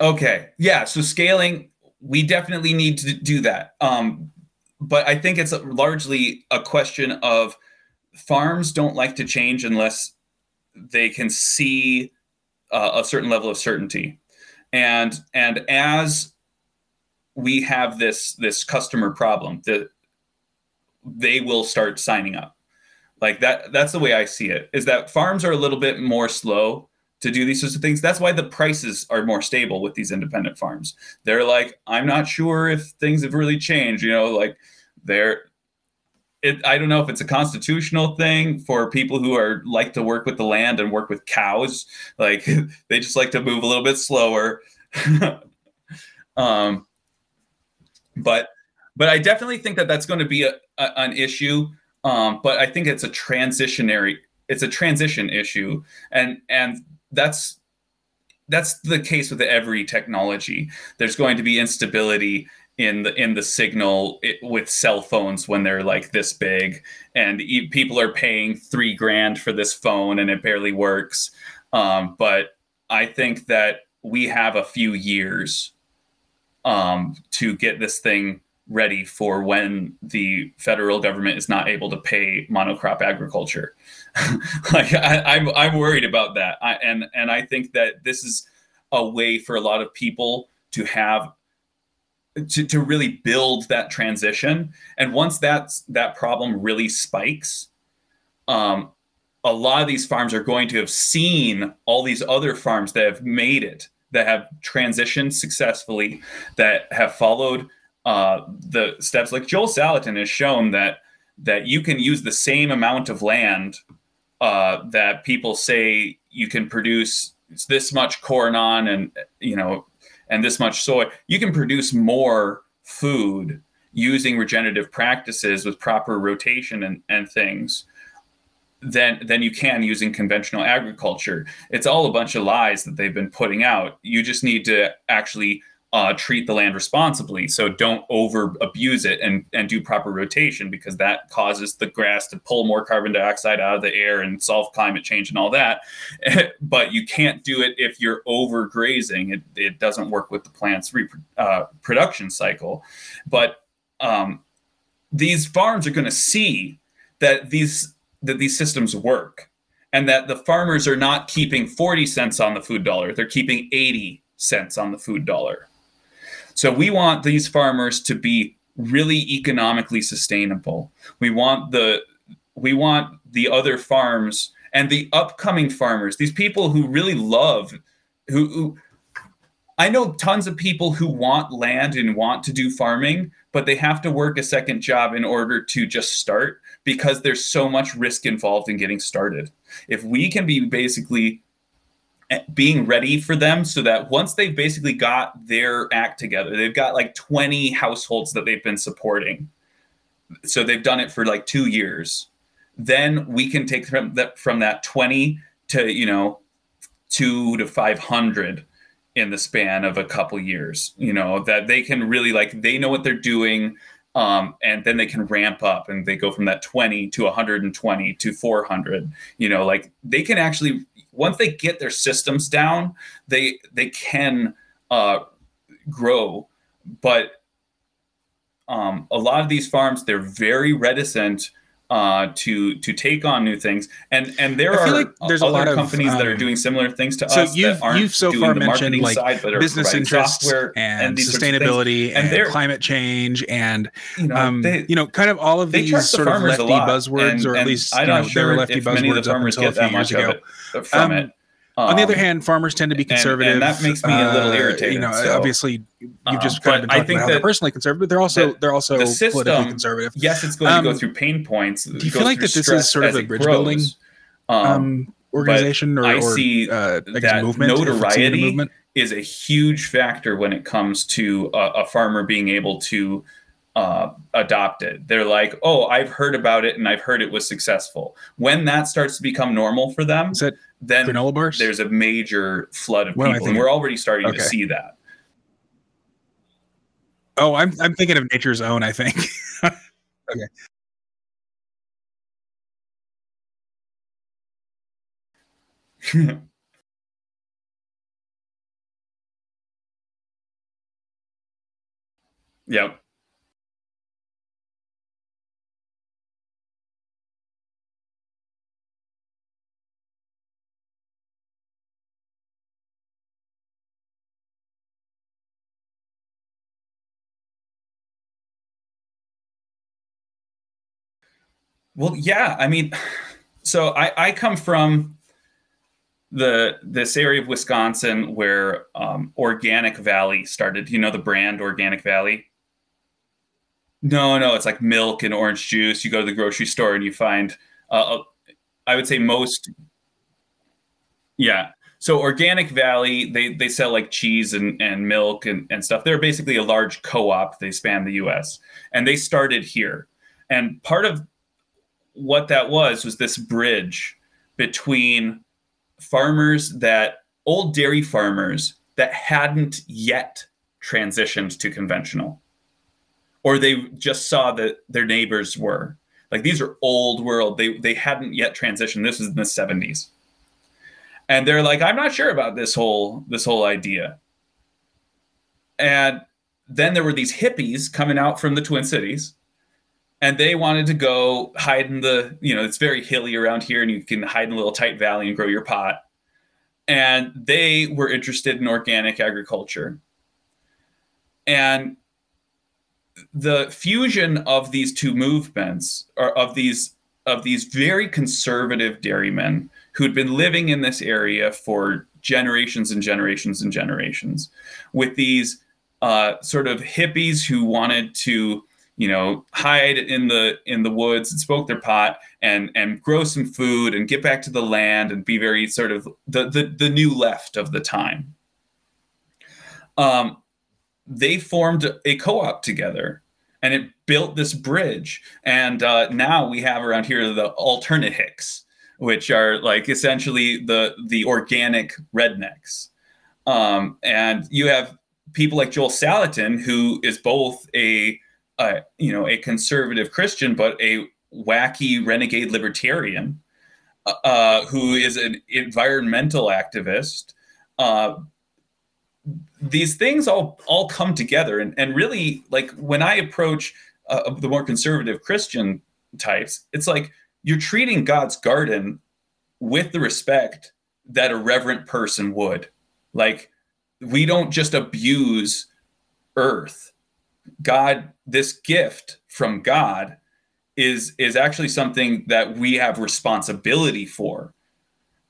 okay, yeah. So scaling, we definitely need to do that. Um, but I think it's largely a question of farms don't like to change unless they can see uh, a certain level of certainty and and as we have this this customer problem that they will start signing up like that that's the way i see it is that farms are a little bit more slow to do these sorts of things. That's why the prices are more stable with these independent farms. They're like, I'm not sure if things have really changed. You know, like they're. It, I don't know if it's a constitutional thing for people who are like to work with the land and work with cows. Like they just like to move a little bit slower. um, but but I definitely think that that's going to be a, a, an issue. Um, but I think it's a transitionary it's a transition issue and and that's that's the case with every technology there's going to be instability in the in the signal it, with cell phones when they're like this big. And e- people are paying three grand for this phone and it barely works. Um, but i think that we have a few years um, to get this thing ready for when the federal government is not able to pay monocrop agriculture. like I, am I'm, I'm worried about that, I, and and I think that this is a way for a lot of people to have to, to really build that transition. And once that's that problem really spikes, um, a lot of these farms are going to have seen all these other farms that have made it, that have transitioned successfully, that have followed uh, the steps like Joel Salatin has shown that that you can use the same amount of land uh, that people say you can produce this much corn on and you know and this much soy. You can produce more food using regenerative practices with proper rotation and, and things than than you can using conventional agriculture. It's all a bunch of lies that they've been putting out. You just need to actually uh, treat the land responsibly. So don't over abuse it and, and do proper rotation because that causes the grass to pull more carbon dioxide out of the air and solve climate change and all that. but you can't do it if you're overgrazing. It, it doesn't work with the plant's reproduction uh, cycle. But um, these farms are going to see that these that these systems work and that the farmers are not keeping 40 cents on the food dollar they're keeping 80 cents on the food dollar so we want these farmers to be really economically sustainable. We want the we want the other farms and the upcoming farmers, these people who really love who, who I know tons of people who want land and want to do farming, but they have to work a second job in order to just start because there's so much risk involved in getting started. If we can be basically being ready for them so that once they've basically got their act together, they've got like 20 households that they've been supporting. So they've done it for like two years. Then we can take from that from that 20 to, you know, two to 500 in the span of a couple years, you know, that they can really like, they know what they're doing. Um, and then they can ramp up and they go from that 20 to 120 to 400 you know like they can actually once they get their systems down, they they can uh, grow. But um, a lot of these farms, they're very reticent uh, to to take on new things. And and there are like there's a lot of companies um, that are um, doing similar things to so us. You've you've so far mentioned like side, business interests and, and sustainability and, and climate change and you know, um, they, you know kind of all of these sort of lefty buzzwords, and, or at least I'm not sure lefty buzzwords up until a few years ago. From um, it. Um, on the other um, hand, farmers tend to be conservative. And, and that makes me a little uh, irritated. You know, so, obviously, you've just kind of about how they're personally conservative. But they're also they're also the system, politically conservative. Yes, it's going um, to go through pain points. Do you feel like that this is sort of a bridge building um, um, organization or, I see uh, I that movement, notoriety movement? is a huge factor when it comes to a, a farmer being able to uh, adopt it. They're like, oh, I've heard about it and I've heard it was successful. When that starts to become normal for them, then granola bars? there's a major flood of well, people, and we're already starting okay. to see that. Oh, I'm I'm thinking of Nature's Own. I think. okay. yep. Well, yeah. I mean, so I, I come from the this area of Wisconsin where um, Organic Valley started. You know the brand Organic Valley. No, no, it's like milk and orange juice. You go to the grocery store and you find, uh, I would say most. Yeah, so Organic Valley, they they sell like cheese and, and milk and, and stuff. They're basically a large co-op. They span the US. And they started here. And part of what that was was this bridge between farmers that old dairy farmers that hadn't yet transitioned to conventional. Or they just saw that their neighbors were. Like these are old world they they hadn't yet transitioned. This was in the 70s and they're like i'm not sure about this whole this whole idea. And then there were these hippies coming out from the twin cities and they wanted to go hide in the you know it's very hilly around here and you can hide in a little tight valley and grow your pot. And they were interested in organic agriculture. And the fusion of these two movements or of these of these very conservative dairymen who'd been living in this area for generations and generations and generations with these uh, sort of hippies who wanted to you know hide in the in the woods and smoke their pot and and grow some food and get back to the land and be very sort of the the, the new left of the time. Um, they formed a co-op together and it built this bridge. And uh, now we have around here the alternate hicks which are like essentially the the organic rednecks. Um, and you have people like joel salatin who is both a uh, you know, a conservative Christian, but a wacky renegade libertarian uh, uh, who is an environmental activist. Uh, these things all all come together, and and really, like when I approach uh, the more conservative Christian types, it's like you're treating God's garden with the respect that a reverent person would. Like we don't just abuse earth God, this gift from God is is actually something that we have responsibility for.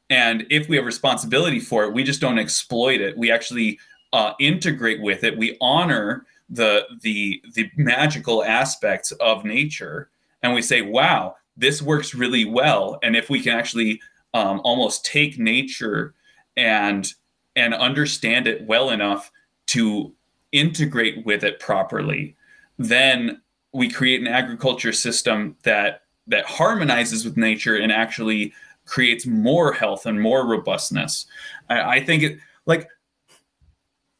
And if we have responsibility for it, we just don't exploit it. We actually uh, integrate with it. We honor the the the magical aspects of nature, and we say, "Wow, this works really well." And if we can actually um, almost take nature and and understand it well enough to integrate with it properly, then we create an agriculture system that that harmonizes with nature and actually creates more health and more robustness. I, I think it like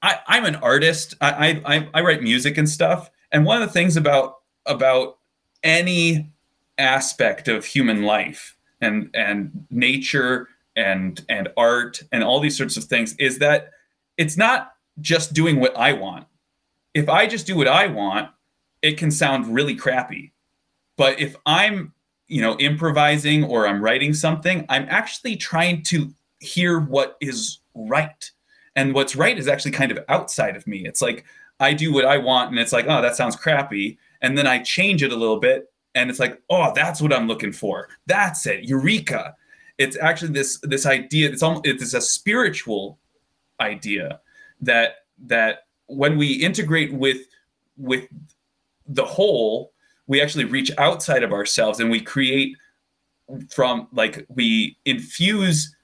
I, I'm an artist. I, I I write music and stuff. And one of the things about about any aspect of human life and and nature and and art and all these sorts of things is that it's not just doing what I want. If I just do what I want, it can sound really crappy. But if I'm, you know, improvising or I'm writing something, I'm actually trying to hear what is right. And what's right is actually kind of outside of me. It's like I do what I want and it's like, oh, that sounds crappy. And then I change it a little bit and it's like, oh, that's what I'm looking for. That's it. Eureka. It's actually this this idea, it's almost it's a spiritual idea that that when we integrate with with the whole we actually reach outside of ourselves and we create from like we infuse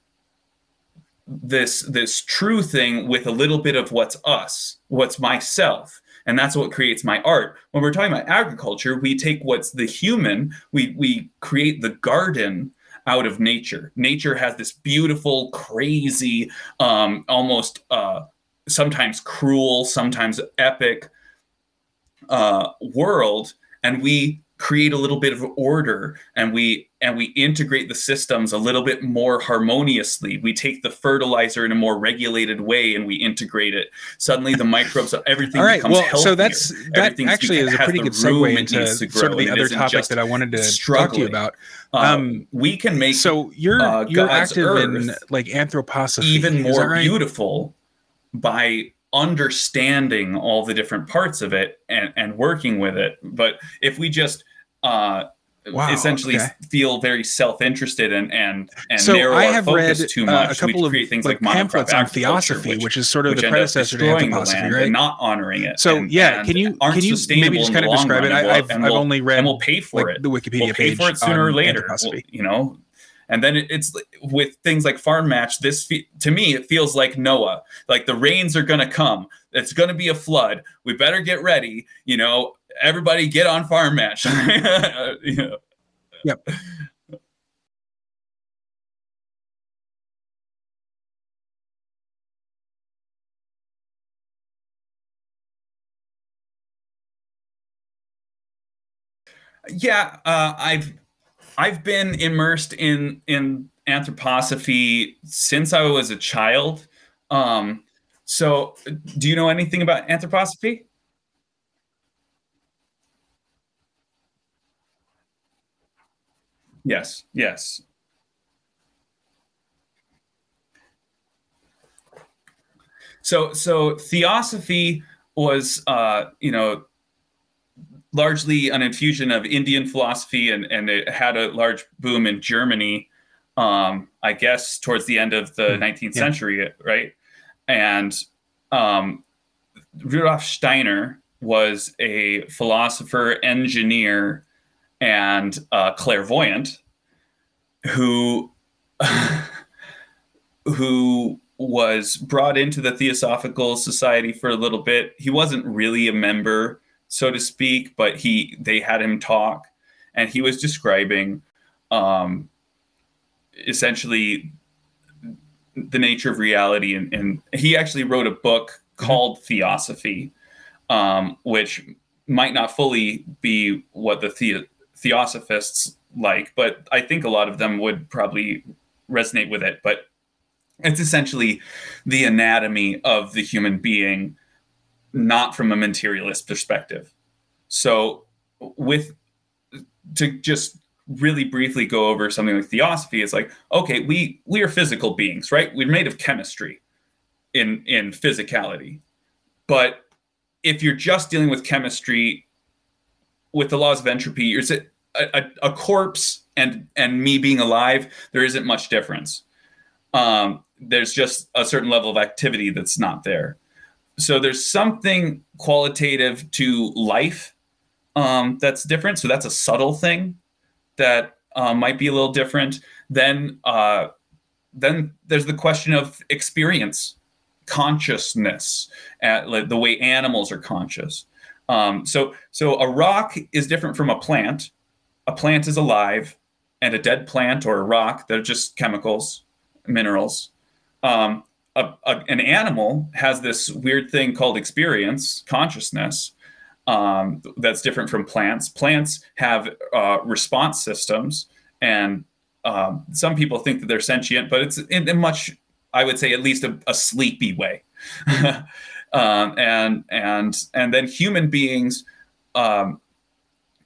this this true thing with a little bit of what's us what's myself. And that's what creates my art. When we're talking about agriculture we take what's the human we we create the garden out of nature. Nature has this beautiful crazy um almost uh sometimes cruel, sometimes epic uh, world, and we create a little bit of order and we and we integrate the systems a little bit more harmoniously we take the fertilizer in a more regulated way and we integrate it suddenly the microbes everything all right well healthier. so that's that actually is a pretty good segue into sort of the other topic that i wanted to struggling. talk to you about uh, um, we can make so you're uh, you're active in like anthroposophy even more right? beautiful by understanding all the different parts of it and, and working with it. But if we just uh, wow, essentially okay. feel very self-interested and and and so narrow I have read too much. Uh, a couple we of things like, like pamphlets on theosophy, which, which, is sort of the predecessor to anthroposophy, right? And not honoring it. So and, yeah, and can you can you maybe just kind of describe it? I, have I've we'll, only read and we'll pay for like, it. The Wikipedia we'll pay for it sooner or later. We'll, you know, and then it's with things like farm match. This to me, it feels like Noah. Like the rains are going to come. It's going to be a flood. We better get ready. You know, everybody get on farm match. you know. Yep. Yeah, uh, I've I've been immersed in in anthroposophy since I was a child. Um, so, do you know anything about anthroposophy? Yes, yes. So, so theosophy was, uh, you know, largely an infusion of Indian philosophy, and, and it had a large boom in Germany, um, I guess, towards the end of the mm, 19th yeah. century, right? And um, Rudolf Steiner was a philosopher, engineer, and uh, clairvoyant who who was brought into the Theosophical Society for a little bit. He wasn't really a member so to speak, but he they had him talk, and he was describing um, essentially the nature of reality, and, and he actually wrote a book called mm-hmm. Theosophy, um, which might not fully be what the, the theosophists like, but I think a lot of them would probably resonate with it. But it's essentially the anatomy of the human being not from a materialist perspective. So, with to just really briefly go over something like theosophy, it's like, okay, we we are physical beings, right? We're made of chemistry in in physicality. But if you're just dealing with chemistry with the laws of entropy, you're a, a, a corpse and and me being alive, there isn't much difference. Um, there's just a certain level of activity that's not there so there's something qualitative to life um, that's different. So that's a subtle thing that uh, might be a little different. Then uh, then there's the question of experience, consciousness, at, like the way animals are conscious. Um, so so a rock is different from a plant. A plant is alive, and a dead plant or a rock they're just chemicals, minerals. Um, a, a, an animal has this weird thing called experience, consciousness, um, that's different from plants. Plants have uh, response systems, and um, some people think that they're sentient, but it's in a much, I would say, at least a, a sleepy way. um, and and and then human beings, um,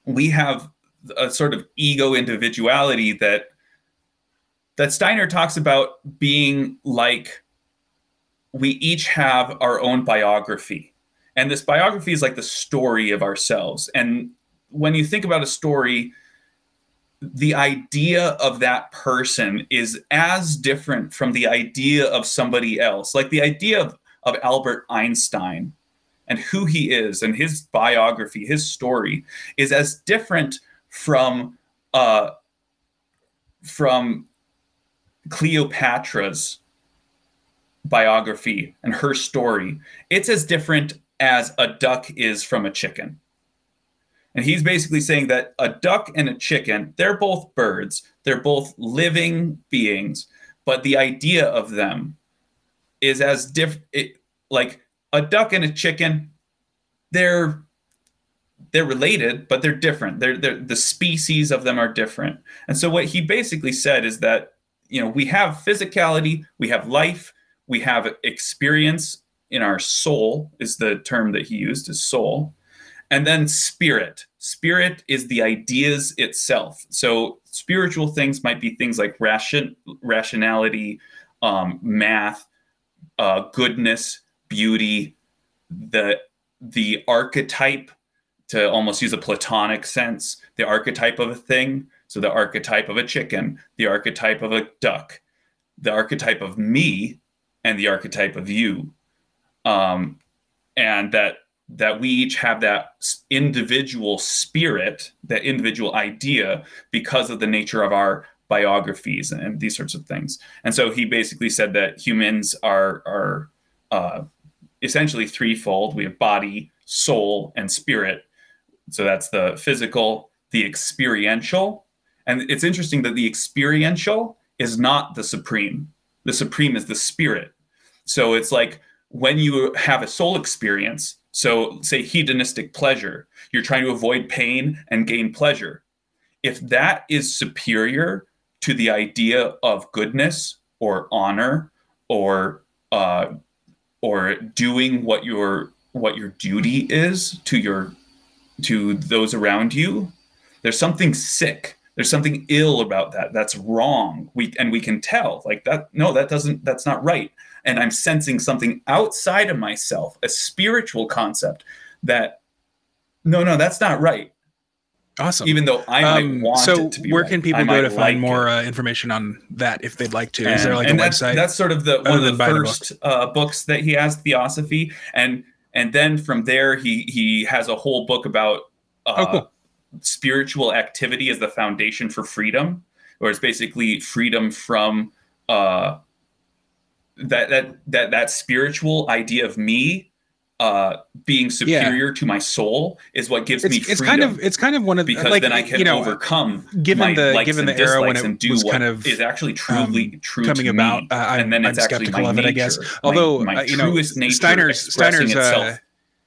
we have a sort of ego individuality that that Steiner talks about being like we each have our own biography. And this biography is like the story of ourselves. And when you think about a story, the idea of that person is as different from the idea of somebody else. Like the idea of, of Albert Einstein and who he is and his biography, his story is as different from uh, from Cleopatra's biography and her story, it's as different as a duck is from a chicken. And he's basically saying that a duck and a chicken, they're both birds, they're both living beings, but the idea of them is as different. Like a duck and a chicken, they're they're related, but they're different. They're, they're the species of them are different. And so what he basically said is that you know we have physicality, we have life, we have experience in our soul is the term that he used is soul. And then spirit. Spirit is the ideas itself. So spiritual things might be things like ration rationality um, math uh, goodness beauty the the archetype to almost use a platonic sense the archetype of a thing so the archetype of a chicken the archetype of a duck the archetype of me and the archetype of you. Um, and that that we each have that individual spirit that individual idea because of the nature of our biographies and these sorts of things. And so he basically said that humans are are uh, essentially threefold. We have body soul and spirit. So that's the physical the experiential and it's interesting that the experiential is not the supreme the supreme is the spirit so it's like when you have a soul experience, so say hedonistic pleasure, you're trying to avoid pain and gain pleasure. If that is superior to the idea of goodness or honor or uh, or doing what your what your duty is to your to those around you, there's something sick. There's something ill about that. That's wrong. We and we can tell like that. No, that doesn't. That's not right and I'm sensing something outside of myself, a spiritual concept that no, no, that's not right. Awesome. Even though I might um, want so it to be So where right. can people go to find like more uh, information on that if they'd like to? And, Is there like a that's, website? That's sort of the one of the first uh, books that he has, Theosophy, and and then from there he he has a whole book about uh, oh, cool. Spiritual activity as the foundation for freedom, or it's basically freedom from uh, that that that that spiritual idea of me uh, being superior yeah. to my soul is what gives it's, me freedom. It's kind of it's kind of one of the, because like, then I can you know, overcome given the given the era when it was kind of is actually truly um, true coming about. Uh, I'm, and then it's I'm skeptical of it, I guess. Although my, my uh, you know, Steiner's Steiner's uh,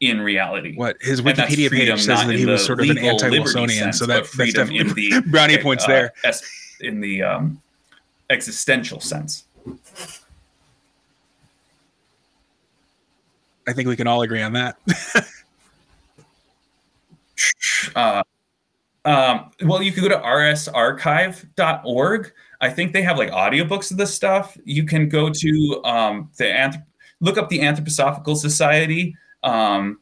in reality. What his Wikipedia page says that he was sort of an anti-Wilsonian, so that that's definitely the, brownie points uh, there. in the um, existential sense. I think we can all agree on that. uh, um, well, you can go to rsarchive.org. I think they have like audiobooks of this stuff. You can go to um, the anthrop- look up the Anthroposophical Society. Um,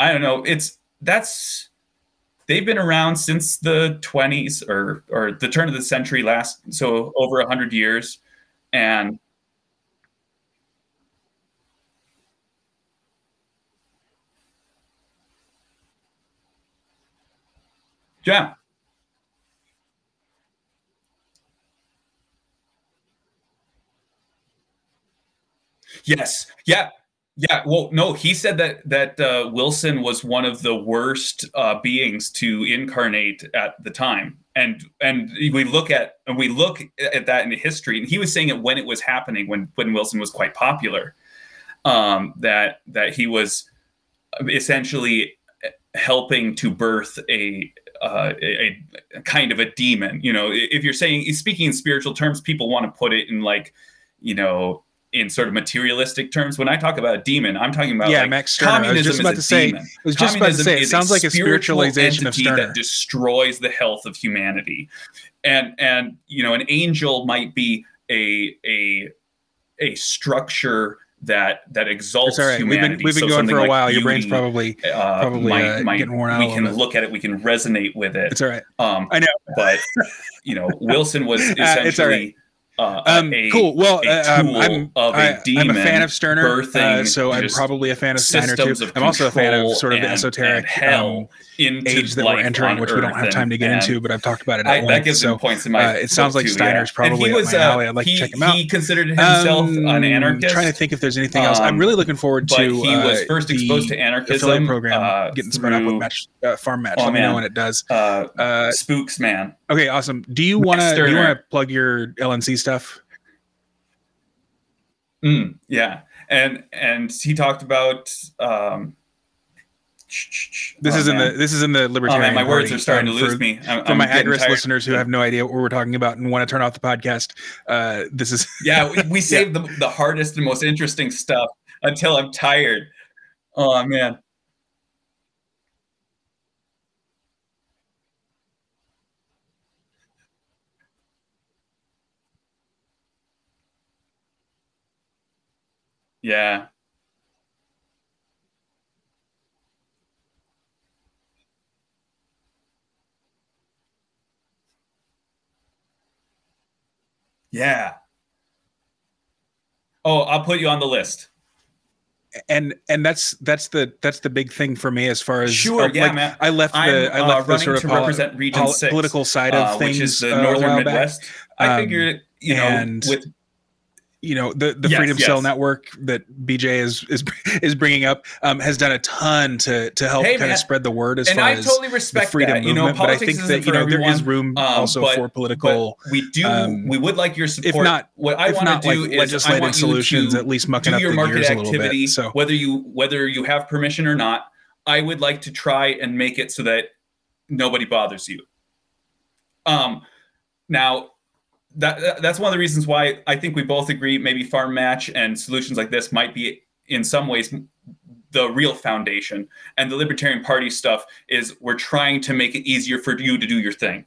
I don't know. It's that's they've been around since the 20s or or the turn of the century last so over 100 years and Yeah. Yes. Yeah. Yeah. Well, no, he said that that uh, Wilson was one of the worst uh, beings to incarnate at the time, and and we look at and we look at that in the history, and he was saying it when it was happening, when when Wilson was quite popular, um, that that he was essentially helping to birth a uh, a, a, kind of a demon. You know, if you're saying speaking in spiritual terms, people want to put it in like, you know, in sort of materialistic terms. When I talk about a demon, I'm talking about yeah, like Max Stirner. Communism I was just about to say. Demon. I was just about to say. It sounds like a spiritualization of Stirner that destroys the health of humanity, and and you know, an angel might be a a a structure that that exalts right. humanity. We've been, we've been so going for a while. Beauty, Your brain's probably uh, probably might, uh, might, getting worn out. We can look at it. We can resonate with it. It's all right. Um, I know, but you know, Wilson was essentially uh, um, a, cool. Well, uh, um, I'm, I, am a fan of Stirner, uh, so I'm probably a fan of Steiner too. I'm also a fan of sort of the esoteric um, age that we're entering, which we don't have time to get into, but I've talked about it. At I, that gives so, points in my. Uh, it sounds like too, Steiner's yeah. probably was, up my uh, alley. I'd like he, to check him out. He considered himself um, an anarchist. I'm trying to think if there's anything else. I'm really looking forward to. he was uh, first exposed to anarchism program, getting spread up with match farm match. Let me know when it does. Spooks, man. Okay, awesome. Do you want to? Do you want to plug your LNC stuff? Mm, yeah, and and he talked about. Um, this oh, is man. in the this is in the libertarian. Oh, man, my party. words are starting um, to lose for, me. I'm, for I'm my agorist listeners who have no idea what we're talking about and want to turn off the podcast, uh, this is yeah. We, we saved yeah. the the hardest and most interesting stuff until I'm tired. Oh man. Yeah. Yeah. Oh, I'll put you on the list. And and that's that's the that's the big thing for me as far as sure uh, yeah like, man. I left the I'm, I uh, left uh, the sort of poli- poli- political side of uh, things which is the northern Midwest. Back. I figured you know and, with you know the the yes, freedom yes. cell network that bj is is is bringing up um, has done a ton to to help hey, kind man. of spread the word as and far I as totally respect the freedom that. movement You know, but i think that you know everyone, there is room um, also but, for political we do um, we would like your support if not what i want to do like is legislative I want solutions at least mucking do up your the market activity a little bit so whether you whether you have permission or not i would like to try and make it so that nobody bothers you um now that that's one of the reasons why I think we both agree maybe farm match and solutions like this might be in some ways the real foundation. And the Libertarian Party stuff is we're trying to make it easier for you to do your thing.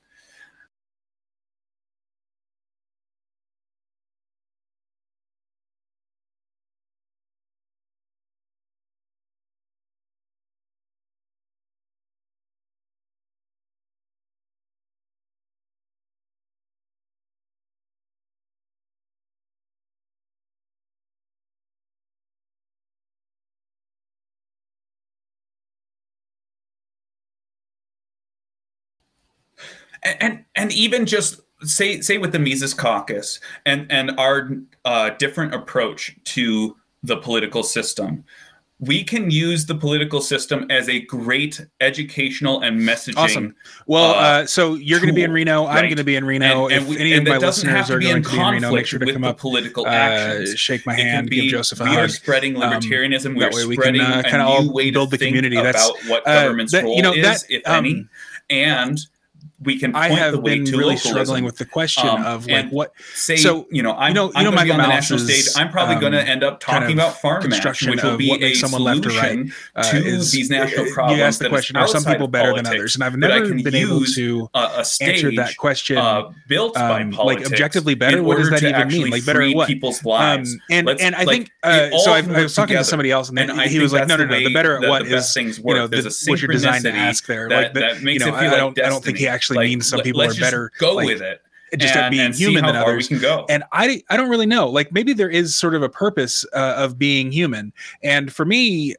And and even just say say with the Mises Caucus and and our uh, different approach to the political system, we can use the political system as a great educational and messaging. Awesome. Well, uh, uh, so you're going to be in Reno. right. I'm going to be in Reno. And, and if we, any of my listeners are going in to be in Reno, make sure to come up, political uh, actions. shake my hand, be, give Joseph a we hug. are spreading Um, libertarianism. we are way we can, spreading uh, a new all way build to the think community. That's- about what uh, government's that- role you know, is, that, if um, any, and we can I point have the way been to really localism. struggling with the question Um, of like what say So, you know I'm, you know- you I'm know going to be on the national stage. I'm probably um, going to end up kind talking of about farm construction which will be a someone left or right, uh, to is these national problems. you asked the question: Are some people better than others? And I've never been able to a, a answer that question. uh, built by um, politics, like objectively better. What does that even mean? Like better at what? people's Um, lives. and and I think uh, so. I, can I work was talking to somebody else, and, And they- I he was like, "No, no, no. The better at what is things you know the, There's a what you're designed to ask there. like that makes you know, it feel I, don't I don't think he destiny. Actually Like, means some people are better. Go like, with it. just and, at being human than others. We can go. and I I don't really know. Like maybe there is sort of a purpose uh, of being human, and for me,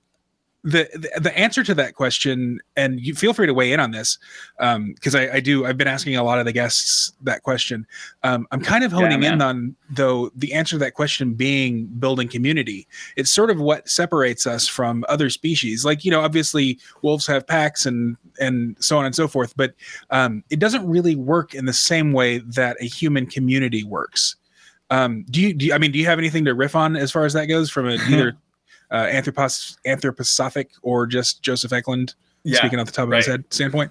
the, the the answer to that question, and you feel free to weigh in on this, because I, I do. I've been asking a lot of the guests that question. Um, I'm kind of honing Yeah, in on though the answer to that question being building community. It's sort of what separates us from other species. Like you know, obviously wolves have packs and and so on and so forth, but um, it doesn't really work in the same way that a human community works. Um, do you, do you, I mean, do you have anything to riff on as far as that goes from a, either uh, anthropos, anthroposophic or just Joseph Eklund yeah. speaking off the top of his head standpoint?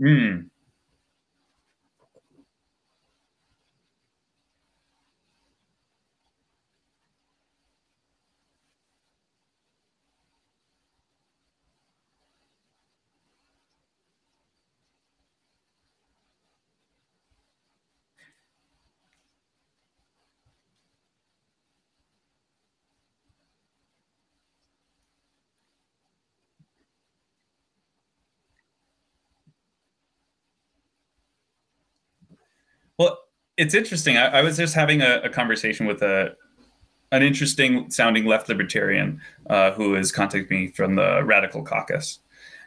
Mm. Well, it's interesting. I, I was just having a, a, conversation with a an interesting sounding left libertarian uh, who is contacting me from the Radical Caucus,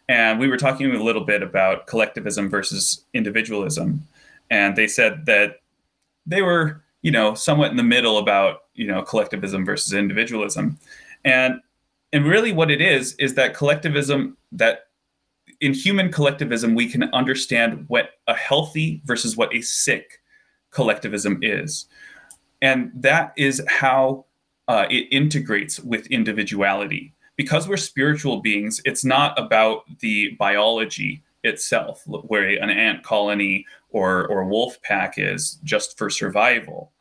and we were talking a little bit about collectivism versus individualism, and they said that they were, you know, somewhat in the middle about you know collectivism versus individualism, and and really what it is is that collectivism that in human collectivism we can understand what a healthy versus what a sick collectivism is. And that is how uh, it integrates with individuality. Because we're spiritual beings, it's not about the biology itself, where an ant colony or, or wolf pack is just for survival.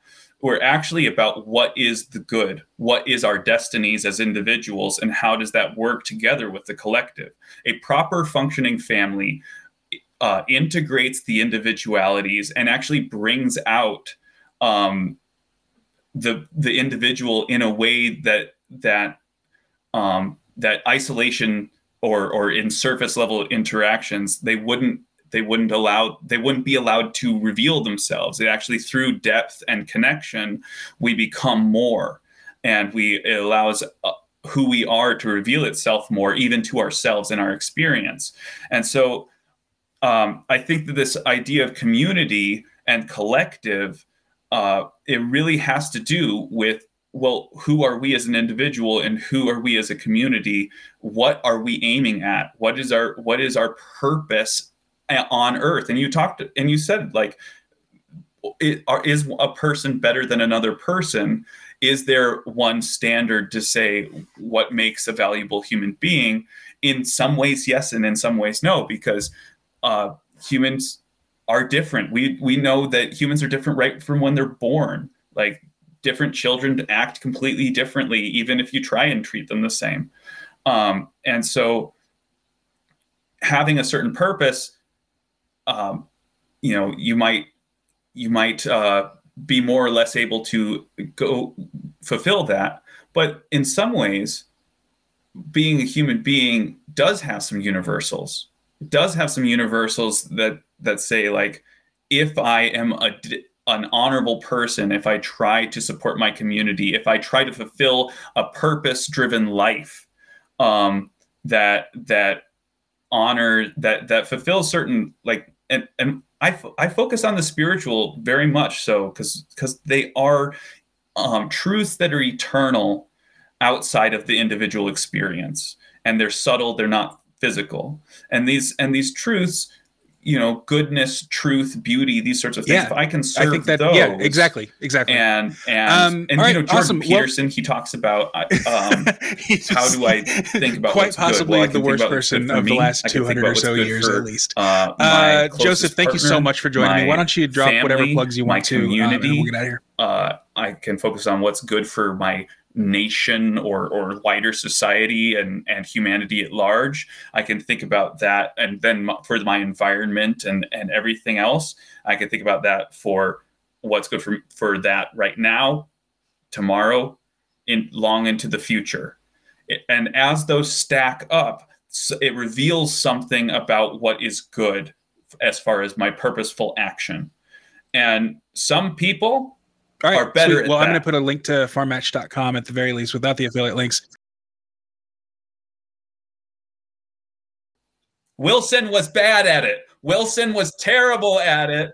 We're actually about what is the good, what is our destinies as individuals, and how does that work together with the collective. A proper functioning family uh, integrates the individualities and actually brings out um, the the individual in a way that that um, that isolation or or in surface level interactions they wouldn't they wouldn't allow they wouldn't be allowed to reveal themselves. It actually through depth and connection we become more. And we it allows uh, who we are to reveal itself more even to ourselves in our experience. And so um, i think that this idea of community and collective uh, it really has to do with well who are we as an individual and who are we as a community? What are we aiming at? What is our what is our purpose on earth? And you talked and you said like it, are, is a person better than another person? Is there one standard to say what makes a valuable human being? In some ways yes and in some ways no because uh, humans are different. We we know that humans are different right from when they're born. Like different children act completely differently even if you try and treat them the same. Um, and so having a certain purpose um, you know you might you might uh, be more or less able to go fulfill that. But in some ways being a human being does have some universals does have some universals that that say like if i am a an honorable person if i try to support my community if i try to fulfill a purpose driven life um, that that honor that that fulfills certain like and and I, I focus on the spiritual very much so because because they are um, truths that are eternal outside of the individual experience. And they're subtle they're not physical. And these and these truths you know goodness truth beauty these sorts of things yeah, if i can serve I think that, those. yeah exactly exactly. And and um, and you right, know jordan awesome. peterson well, he talks about uh, um, how do i think about quite possibly well, the worst person of the last 200 or so years for, at least. uh, uh, joseph thank partner, you so much for joining me. why don't you drop family, whatever plugs you want to community, um, we'll get out of here. Uh, i can focus on what's good for my nation or or wider society and and humanity at large i can think about that and then for my environment and and everything else i can think about that for what's good for for that right now tomorrow in long into the future. And as those stack up it reveals something about what is good as far as my purposeful action. And some people all right, are better. Well, that. I'm going to put a link to farmmatch.com at the very least without the affiliate links. Wilson was bad at it. Wilson was terrible at it.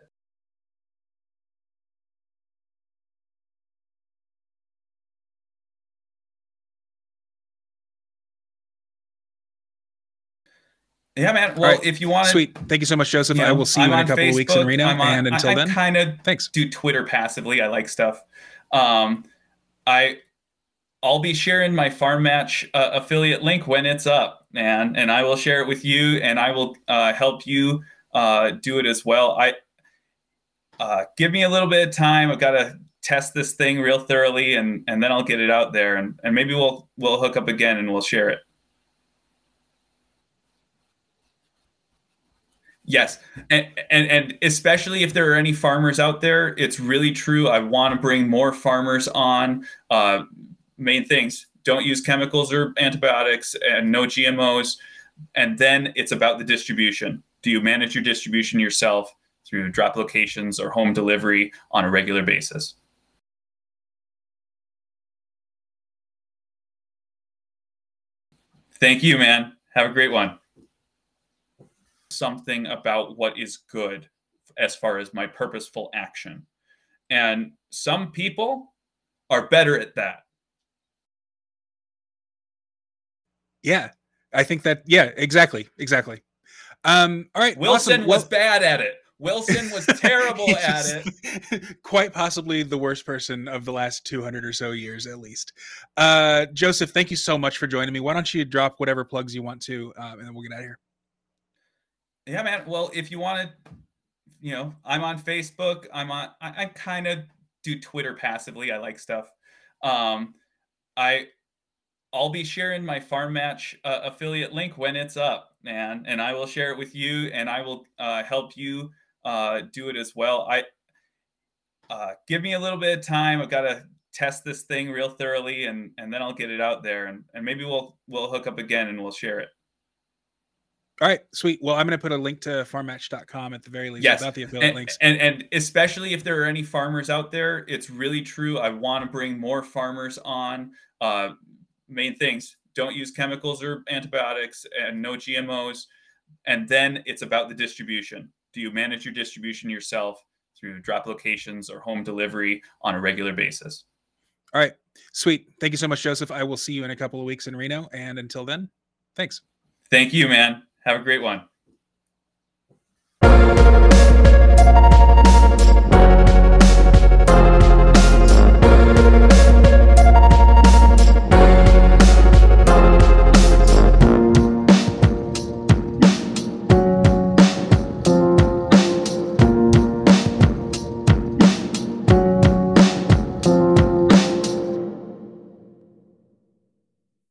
Yeah, man. Well, right. if you want, to sweet. Thank you so much, Joseph. You know, I will see you I'm in a couple Facebook, of weeks in Reno. On, and until I, then, kind of thanks. Do Twitter passively. I like stuff. Um, I I'll be sharing my Farm Match uh, affiliate link when it's up, man, and I will share it with you, and I will uh, help you uh, do it as well. I uh, give me a little bit of time. I've got to test this thing real thoroughly, and and then I'll get it out there, and and maybe we'll we'll hook up again and we'll share it. Yes, and, and and especially if there are any farmers out there, it's really true. I want to bring more farmers on. Uh, main things: don't use chemicals or antibiotics, and no GMOs. And then it's about the distribution. Do you manage your distribution yourself through drop locations or home delivery on a regular basis? Thank you, man. Have a great one something about what is good as far as my purposeful action. And some people are better at that. Yeah. I think that yeah, exactly. Exactly. Um all right. Wilson awesome. was well, bad at it. Wilson was terrible at it. Quite possibly the worst person of the last 200 or so years, at least. Uh, Joseph, thank you so much for joining me. Why don't you drop whatever plugs you want to, um, and then we'll get out of here. Yeah, man. Well, if you want to, you know, I'm on Facebook. I'm on. I, I kind of do Twitter passively. I like stuff. Um, I I'll be sharing my Farm Match uh, affiliate link when it's up, man, and I will share it with you, and I will uh, help you uh, do it as well. I uh, give me a little bit of time. I've got to test this thing real thoroughly, and and then I'll get it out there, and and maybe we'll we'll hook up again and we'll share it. All right, sweet. Well, I'm going to put a link to farmmatch.com at the very least yes. about the affiliate and, links. And, and especially if there are any farmers out there, it's really true. I want to bring more farmers on. Uh, main things don't use chemicals or antibiotics and no GMOs. And then it's about the distribution. Do you manage your distribution yourself through drop locations or home delivery on a regular basis? All right, sweet. Thank you so much, Joseph. I will see you in a couple of weeks in Reno. And until then, thanks. Thank you, man. Have a great one.